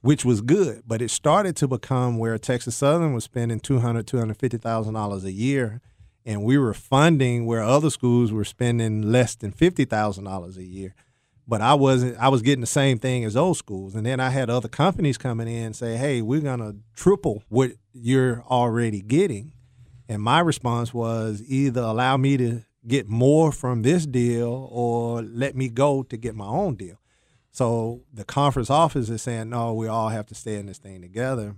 which was good. But it started to become where Texas Southern was spending two hundred, two hundred fifty thousand dollars a year, and we were funding where other schools were spending less than fifty thousand dollars a year but I wasn't. I was getting the same thing as old schools, and then I had other companies coming in and say, "Hey, we're gonna triple what you're already getting," and my response was either allow me to get more from this deal or let me go to get my own deal. So the conference office is saying, "No, we all have to stay in this thing together."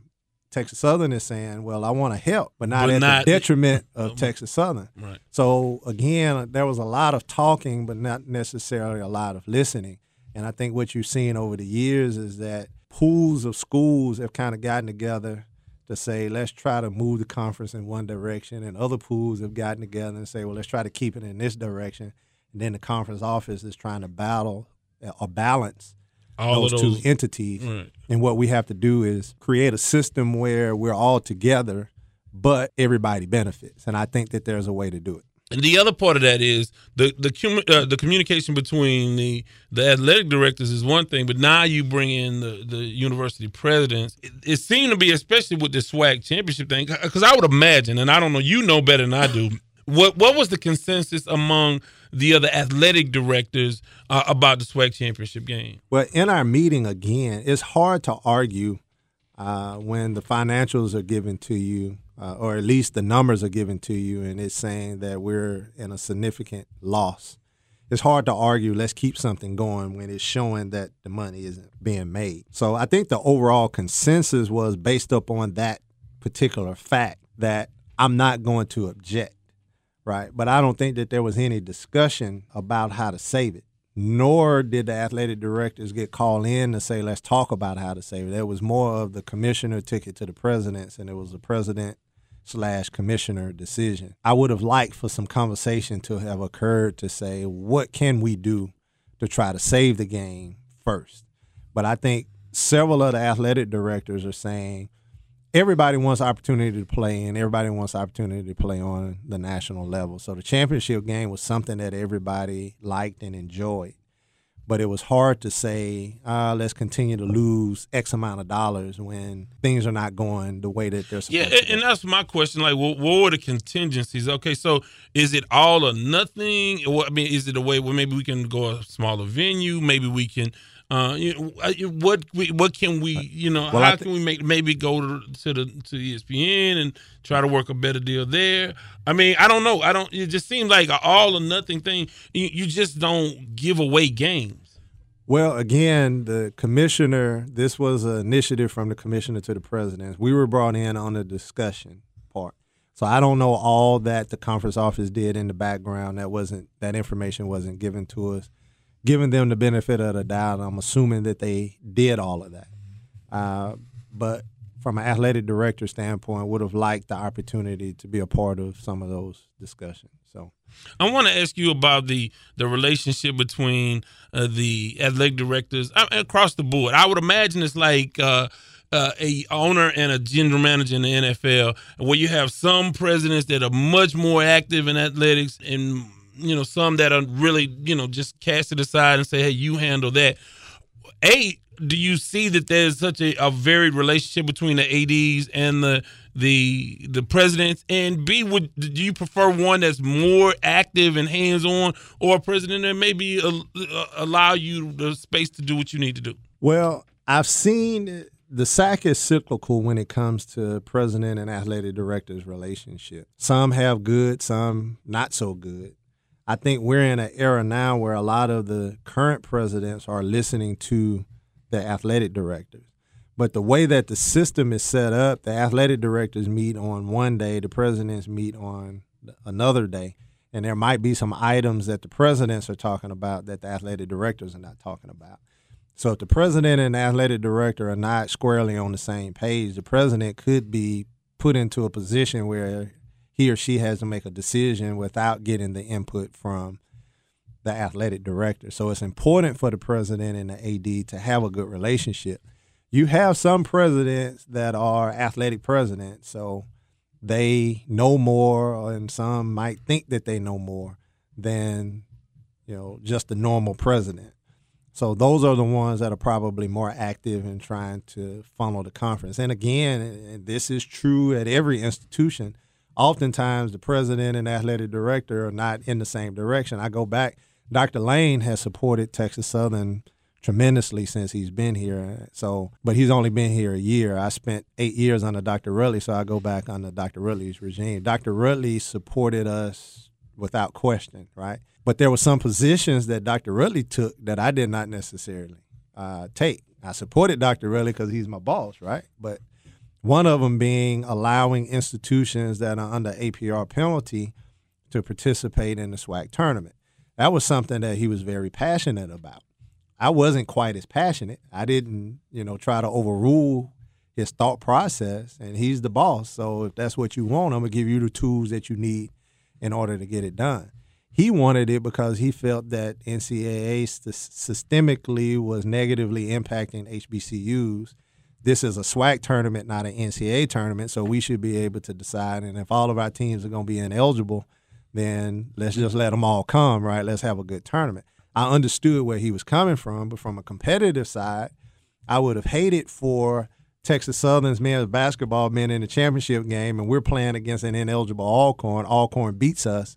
Texas Southern is saying, "Well, I want to help, but not But at not- the detriment of Texas Southern." Right. So again, there was a lot of talking, but not necessarily a lot of listening. And I think what you've seen over the years is that pools of schools have kind of gotten together to say, let's try to move the conference in one direction, and other pools have gotten together and say, well, let's try to keep it in this direction. And then the conference office is trying to battle uh, or balance All those, those- two entities. Right. And what we have to do is create a system where we're all together, but everybody benefits. And I think that there's a way to do it. And the other part of that is the the uh, the communication between the the athletic directors is one thing, but now you bring in the the university presidents. It, it seemed to be, especially with the SWAC championship thing, because I would imagine, and I don't know, you know better than I do. What what was the consensus among the other athletic directors uh, about the SWAC championship game? Well, in our meeting again, it's hard to argue uh, when the financials are given to you, uh, or at least the numbers are given to you, and it's saying that we're in a significant loss. It's hard to argue, let's keep something going when it's showing that the money isn't being made. So I think the overall consensus was based upon that particular fact that I'm not going to object, right? But I don't think that there was any discussion about how to save it nor did the athletic directors get called in to say, let's talk about how to save it. There was more of the commissioner took it to the presidents, and it was a president slash commissioner decision. I would have liked for some conversation to have occurred to say, what can we do to try to save the game first? But I think several of the athletic directors are saying, everybody wants opportunity to play and everybody wants opportunity to play on the national level. So the championship game was something that everybody liked and enjoyed. But it was hard to say, uh, let's continue to lose X amount of dollars when things are not going the way that they're supposed Yeah, to. Yeah, and that's my question. Like, what, what were the contingencies? Okay, so is it all or nothing? I mean, is it a way where maybe we can go a smaller venue? Maybe we can. Uh, you know, uh, what we, what can we, you know, Well, how thi- can we make maybe go to, to the to ESPN and try to work a better deal there? I mean, I don't know. I don't. It just seems like an all or nothing thing. You, you just don't give away games. Well, again, the commissioner, this was an initiative from the commissioner to the president. We were brought in on the discussion part. So I don't know all that the conference office did in the background. That wasn't that information wasn't given to us. Giving them the benefit of the doubt, I'm assuming that they did all of that. Uh, but from an athletic director standpoint, would have liked the opportunity to be a part of some of those discussions. So I want to ask you about the the relationship between uh, the athletic directors across the board. I would imagine it's like uh, uh, a owner and a general manager in the NFL, where you have some presidents that are much more active in athletics, and you know some that are really you know just cast it aside and say, "Hey, you handle that." A, do you see that there's such a, a varied relationship between the ads and the the the presidents? And B, would do you prefer one that's more active and hands on, or a president that maybe uh, uh, allow you the space to do what you need to do? Well, I've seen the SWAC is cyclical when it comes to president and athletic directors relationship. Some have good, some not so good. I think we're in an era now where a lot of the current presidents are listening to the athletic directors. But the way that the system is set up, the athletic directors meet on one day, the presidents meet on another day. And there might be some items that the presidents are talking about that the athletic directors are not talking about. So if the president and the athletic director are not squarely on the same page, the president could be put into a position where he or she has to make a decision without getting the input from the athletic director. So it's important for the president and the AD to have a good relationship. You have some presidents that are athletic presidents, so they know more, and some might think that they know more than you know just the normal president. So those are the ones that are probably more active in trying to funnel the conference. And again, this is true at every institution. Oftentimes, the president and athletic director are not in the same direction. I go back. Dr. Lane has supported Texas Southern tremendously since he's been here. So, but he's only been here a year. I spent eight years under Dr. Rudley, so I go back under Dr. Rudley's regime. Dr. Rudley supported us without question, right? But there were some positions that Dr. Rudley took that I did not necessarily uh, take. I supported Dr. Rudley because he's my boss, right? But one of them being allowing institutions that are under APR penalty to participate in the SWAC tournament. That was something that he was very passionate about. I wasn't quite as passionate. I didn't, you know, try to overrule his thought process, and he's the boss. So if that's what you want, I'm gonna give you the tools that you need in order to get it done. He wanted it because he felt that NCAA systemically was negatively impacting HBCUs. This is a SWAC tournament, not an NCAA tournament, so we should be able to decide. And if all of our teams are going to be ineligible, then let's just let them all come, right? Let's have a good tournament. I understood where he was coming from, but from a competitive side, I would have hated for Texas Southern's men's basketball men in the championship game and we're playing against an ineligible Alcorn. Alcorn beats us.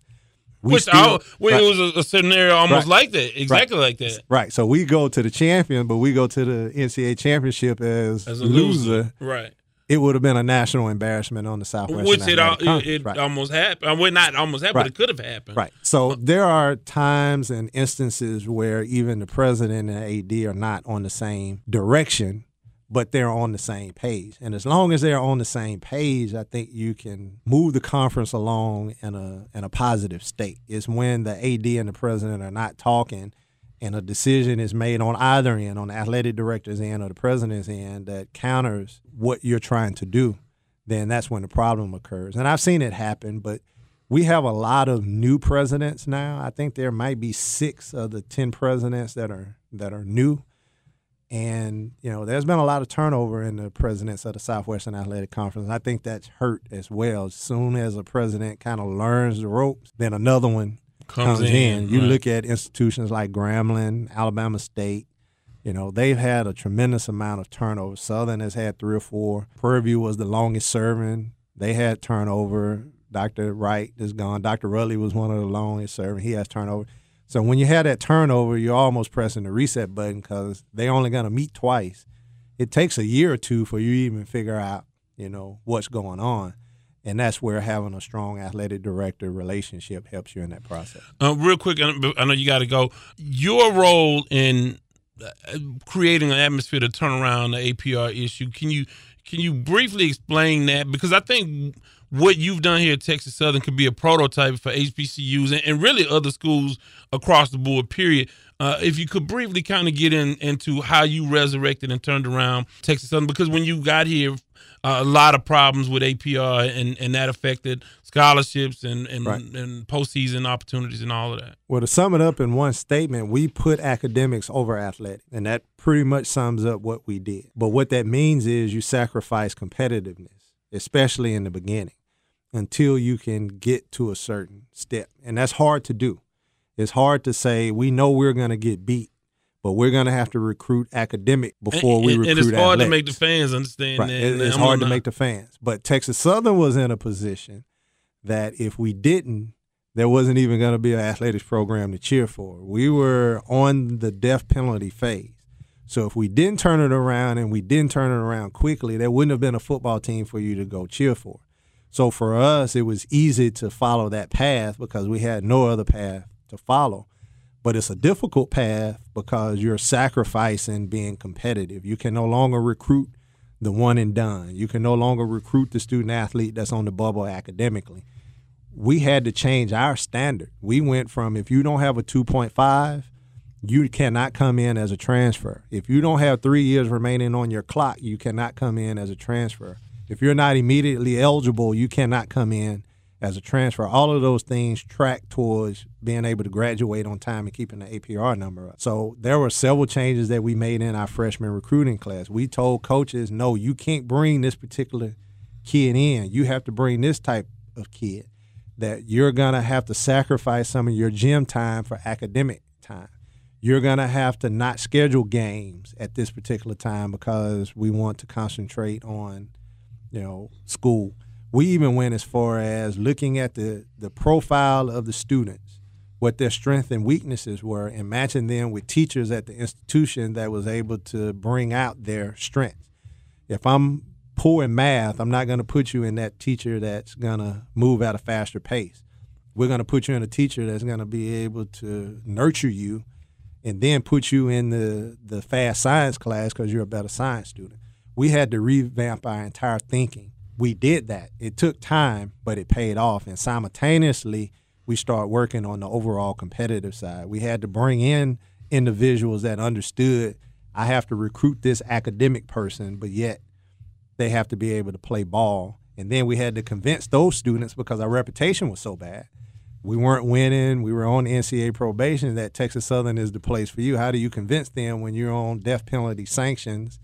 We Which still, I, well, right. it was a, a scenario almost right. like that, exactly right. like that. Right. So we go to the champion, but we go to the NCAA championship as, as a loser. loser. Right. It would have been a national embarrassment on the Southwest. Which it, it, it right. almost happened. Well, not almost happened, but it could have happened. Right. So there are times and instances where even the president and AD are not on the same direction but they're on the same page. And as long as they're on the same page, I think you can move the conference along in a in a positive state. It's when the AD and the president are not talking and a decision is made on either end, on the athletic director's end or the president's end, that counters what you're trying to do, then that's when the problem occurs. And I've seen it happen, but we have a lot of new presidents now. I think there might be six of the ten presidents that are that are new And, you know, there's been a lot of turnover in the presidents of the Southwestern Athletic Conference. I think that's hurt as well. As soon as a president kind of learns the ropes, then another one comes, Comes in. in, You right. look at institutions like Grambling, Alabama State, you know, they've had a tremendous amount of turnover. Southern has had three or four. Prairie View was the longest serving. They had turnover. Dr. Wright is gone. Dr. Rudley was one of the longest serving. He has turnover. So when you have that turnover, you're almost pressing the reset button because they're only going to meet twice. It takes a year or two for you even figure out, you know, what's going on. And that's where having a strong athletic director relationship helps you in that process. Uh, real quick, I know you got to go. Your role in uh, creating an atmosphere to turn around the APR issue. Can you can you briefly explain that? Because I think what you've done here at Texas Southern could be a prototype for HBCUs and, and really other schools across the board. Period. Uh, if you could briefly kind of get in into how you resurrected and turned around Texas Southern, because when you got here, uh, a lot of problems with APR and, and that affected scholarships and and, Right. and postseason opportunities and all of that. Well, to sum it up in one statement, we put academics over athletics, and that pretty much sums up what we did. But what that means is you sacrifice competitiveness, especially in the beginning, until you can get to a certain step. And that's hard to do. It's hard to say, we know we're going to get beat, but we're going to have to recruit academic before and, we and- recruit and it's hard to make the fans understand Right. that. It- It's I'm hard to not- make the fans. But Texas Southern was in a position that if we didn't, there wasn't even going to be an athletics program to cheer for. We were on the death penalty phase. So if we didn't turn it around and we didn't turn it around quickly, there wouldn't have been a football team for you to go cheer for. So for us, it was easy to follow that path because we had no other path to follow. But it's a difficult path because you're sacrificing being competitive. You can no longer recruit the one and done. You can no longer recruit the student athlete that's on the bubble academically. We had to change our standard. We went from if you don't have a 2.5, you cannot come in as a transfer. If you don't have three years remaining on your clock, you cannot come in as a transfer. If you're not immediately eligible, you cannot come in as a transfer. All of those things track towards being able to graduate on time and keeping the APR number up. So there were several changes that we made in our freshman recruiting class. We told coaches, no, you can't bring this particular kid in. You have to bring this type of kid that you're going to have to sacrifice some of your gym time for academic time. You're going to have to not schedule games at this particular time because we want to concentrate on, you know, school. We even went as far as looking at the, the profile of the students, what their strengths and weaknesses were, and matching them with teachers at the institution that was able to bring out their strengths. If I'm poor in math, I'm not going to put you in that teacher that's going to move at a faster pace. We're going to put you in a teacher that's going to be able to nurture you and then put you in the, the fast science class because you're a better science student. We had to revamp our entire thinking. We did that. It took time, but it paid off. And simultaneously, we start working on the overall competitive side. We had to bring in individuals that understood I have to recruit this academic person, but yet they have to be able to play ball. And then we had to convince those students because our reputation was so bad. We weren't winning. We were on NCAA probation that Texas Southern is the place for you. How do you convince them when you're on death penalty sanctions,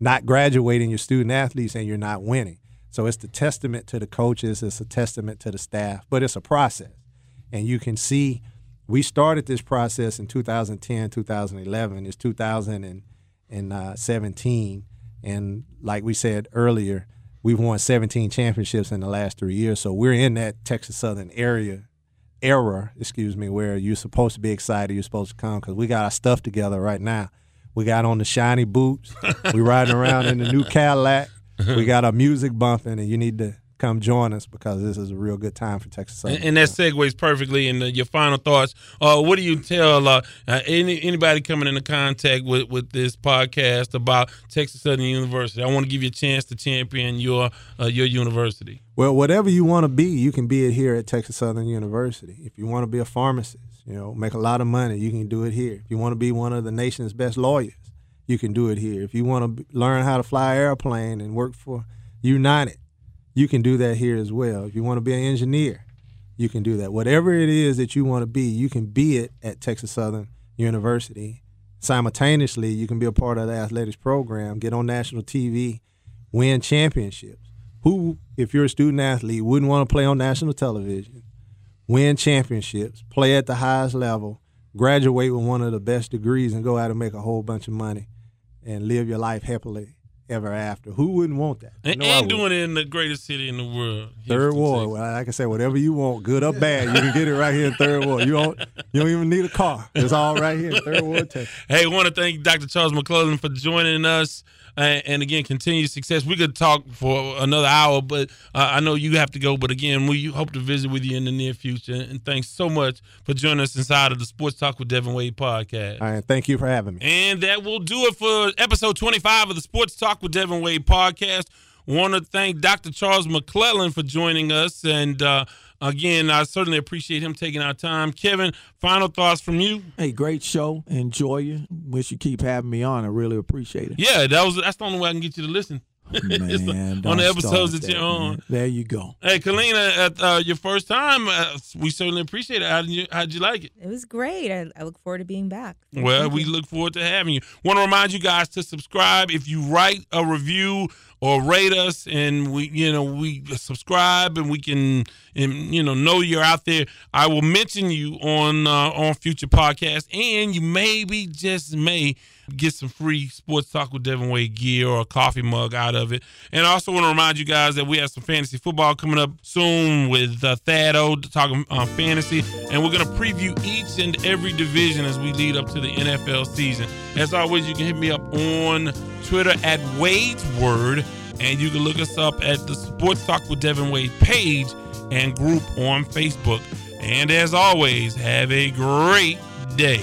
not graduating your student athletes, and you're not winning? So it's the testament to the coaches, it's a testament to the staff, but it's a process. And you can see we started this process in 2010, 2011. It's 2017. And like we said earlier, we've won 17 championships in the last three years. So we're in that Texas Southern area era, excuse me, where you're supposed to be excited, you're supposed to come because we got our stuff together right now. We got on the shiny boots. we riding around in the new Cadillac. We got our music bumping, and you need to come join us because this is a real good time for Texas Southern. And, and that segues perfectly into your final thoughts. Uh, what do you tell uh, uh, any anybody coming into contact with, with this podcast about Texas Southern University? I want to give you a chance to champion your uh, your university. Well, whatever you want to be, you can be it here at Texas Southern University. If you want to be a pharmacist, you know, make a lot of money, you can do it here. If you want to be one of the nation's best lawyers, you can do it here. If you want to learn how to fly an airplane and work for United, you can do that here as well. If you want to be an engineer, you can do that. Whatever it is that you want to be, you can be it at Texas Southern University. simultaneously, you can be a part of the athletics program, get on national TV, win championships. Who, if you're a student athlete, wouldn't want to play on national television, win championships, play at the highest level, graduate with one of the best degrees, and go out and make a whole bunch of money and live your life happily ever after. Who wouldn't want that? And, and doing it in the greatest city in the world. Third Ward. Well, like I said, whatever you want, good or bad, you can get it right here in Third Ward. You don't you don't even need a car. It's all right here in Third Ward, Texas. Hey, I want to thank Dr. Charles McClelland for joining us. And again, continued success. We could talk for another hour, but uh, I know you have to go. But again, we hope to visit with you in the near future. And thanks so much for joining us inside of the Sports Talk with Devin Wade podcast. All right, thank you for having me. And that will do it for episode 25 of the Sports Talk with Devin Wade podcast. Want to thank Dr. Charles McClelland for joining us. And uh, again, I certainly appreciate him taking our time. Kevin, final thoughts from you? Hey, great show. Enjoy you. Wish you keep having me on. I really appreciate it. Yeah, that was that's the only way I can get you to listen. Man, on the episodes that, that you're on. Man. There you go. Hey, Kalina, at uh, your first time, uh, we certainly appreciate it. How did you How did you like it? It was great. I, I look forward to being back. Well, we look forward to having you. Want to remind you guys to subscribe. If you write a review or rate us, and we, you know, we subscribe, and we can, and you know, know you're out there. I will mention you on uh, on future podcasts, and you maybe just may get some free sports talk with Devin Wade gear or a coffee mug out of it. And I also want to remind you guys that we have some fantasy football coming up soon with uh, Thad O talking uh, fantasy, and we're going to preview each and every division as we lead up to the NFL season. As always, you can hit me up on Twitter at Wade's Word, and you can look us up at the Sports Talk with Devin Wade page and group on Facebook. And as always, have a great day.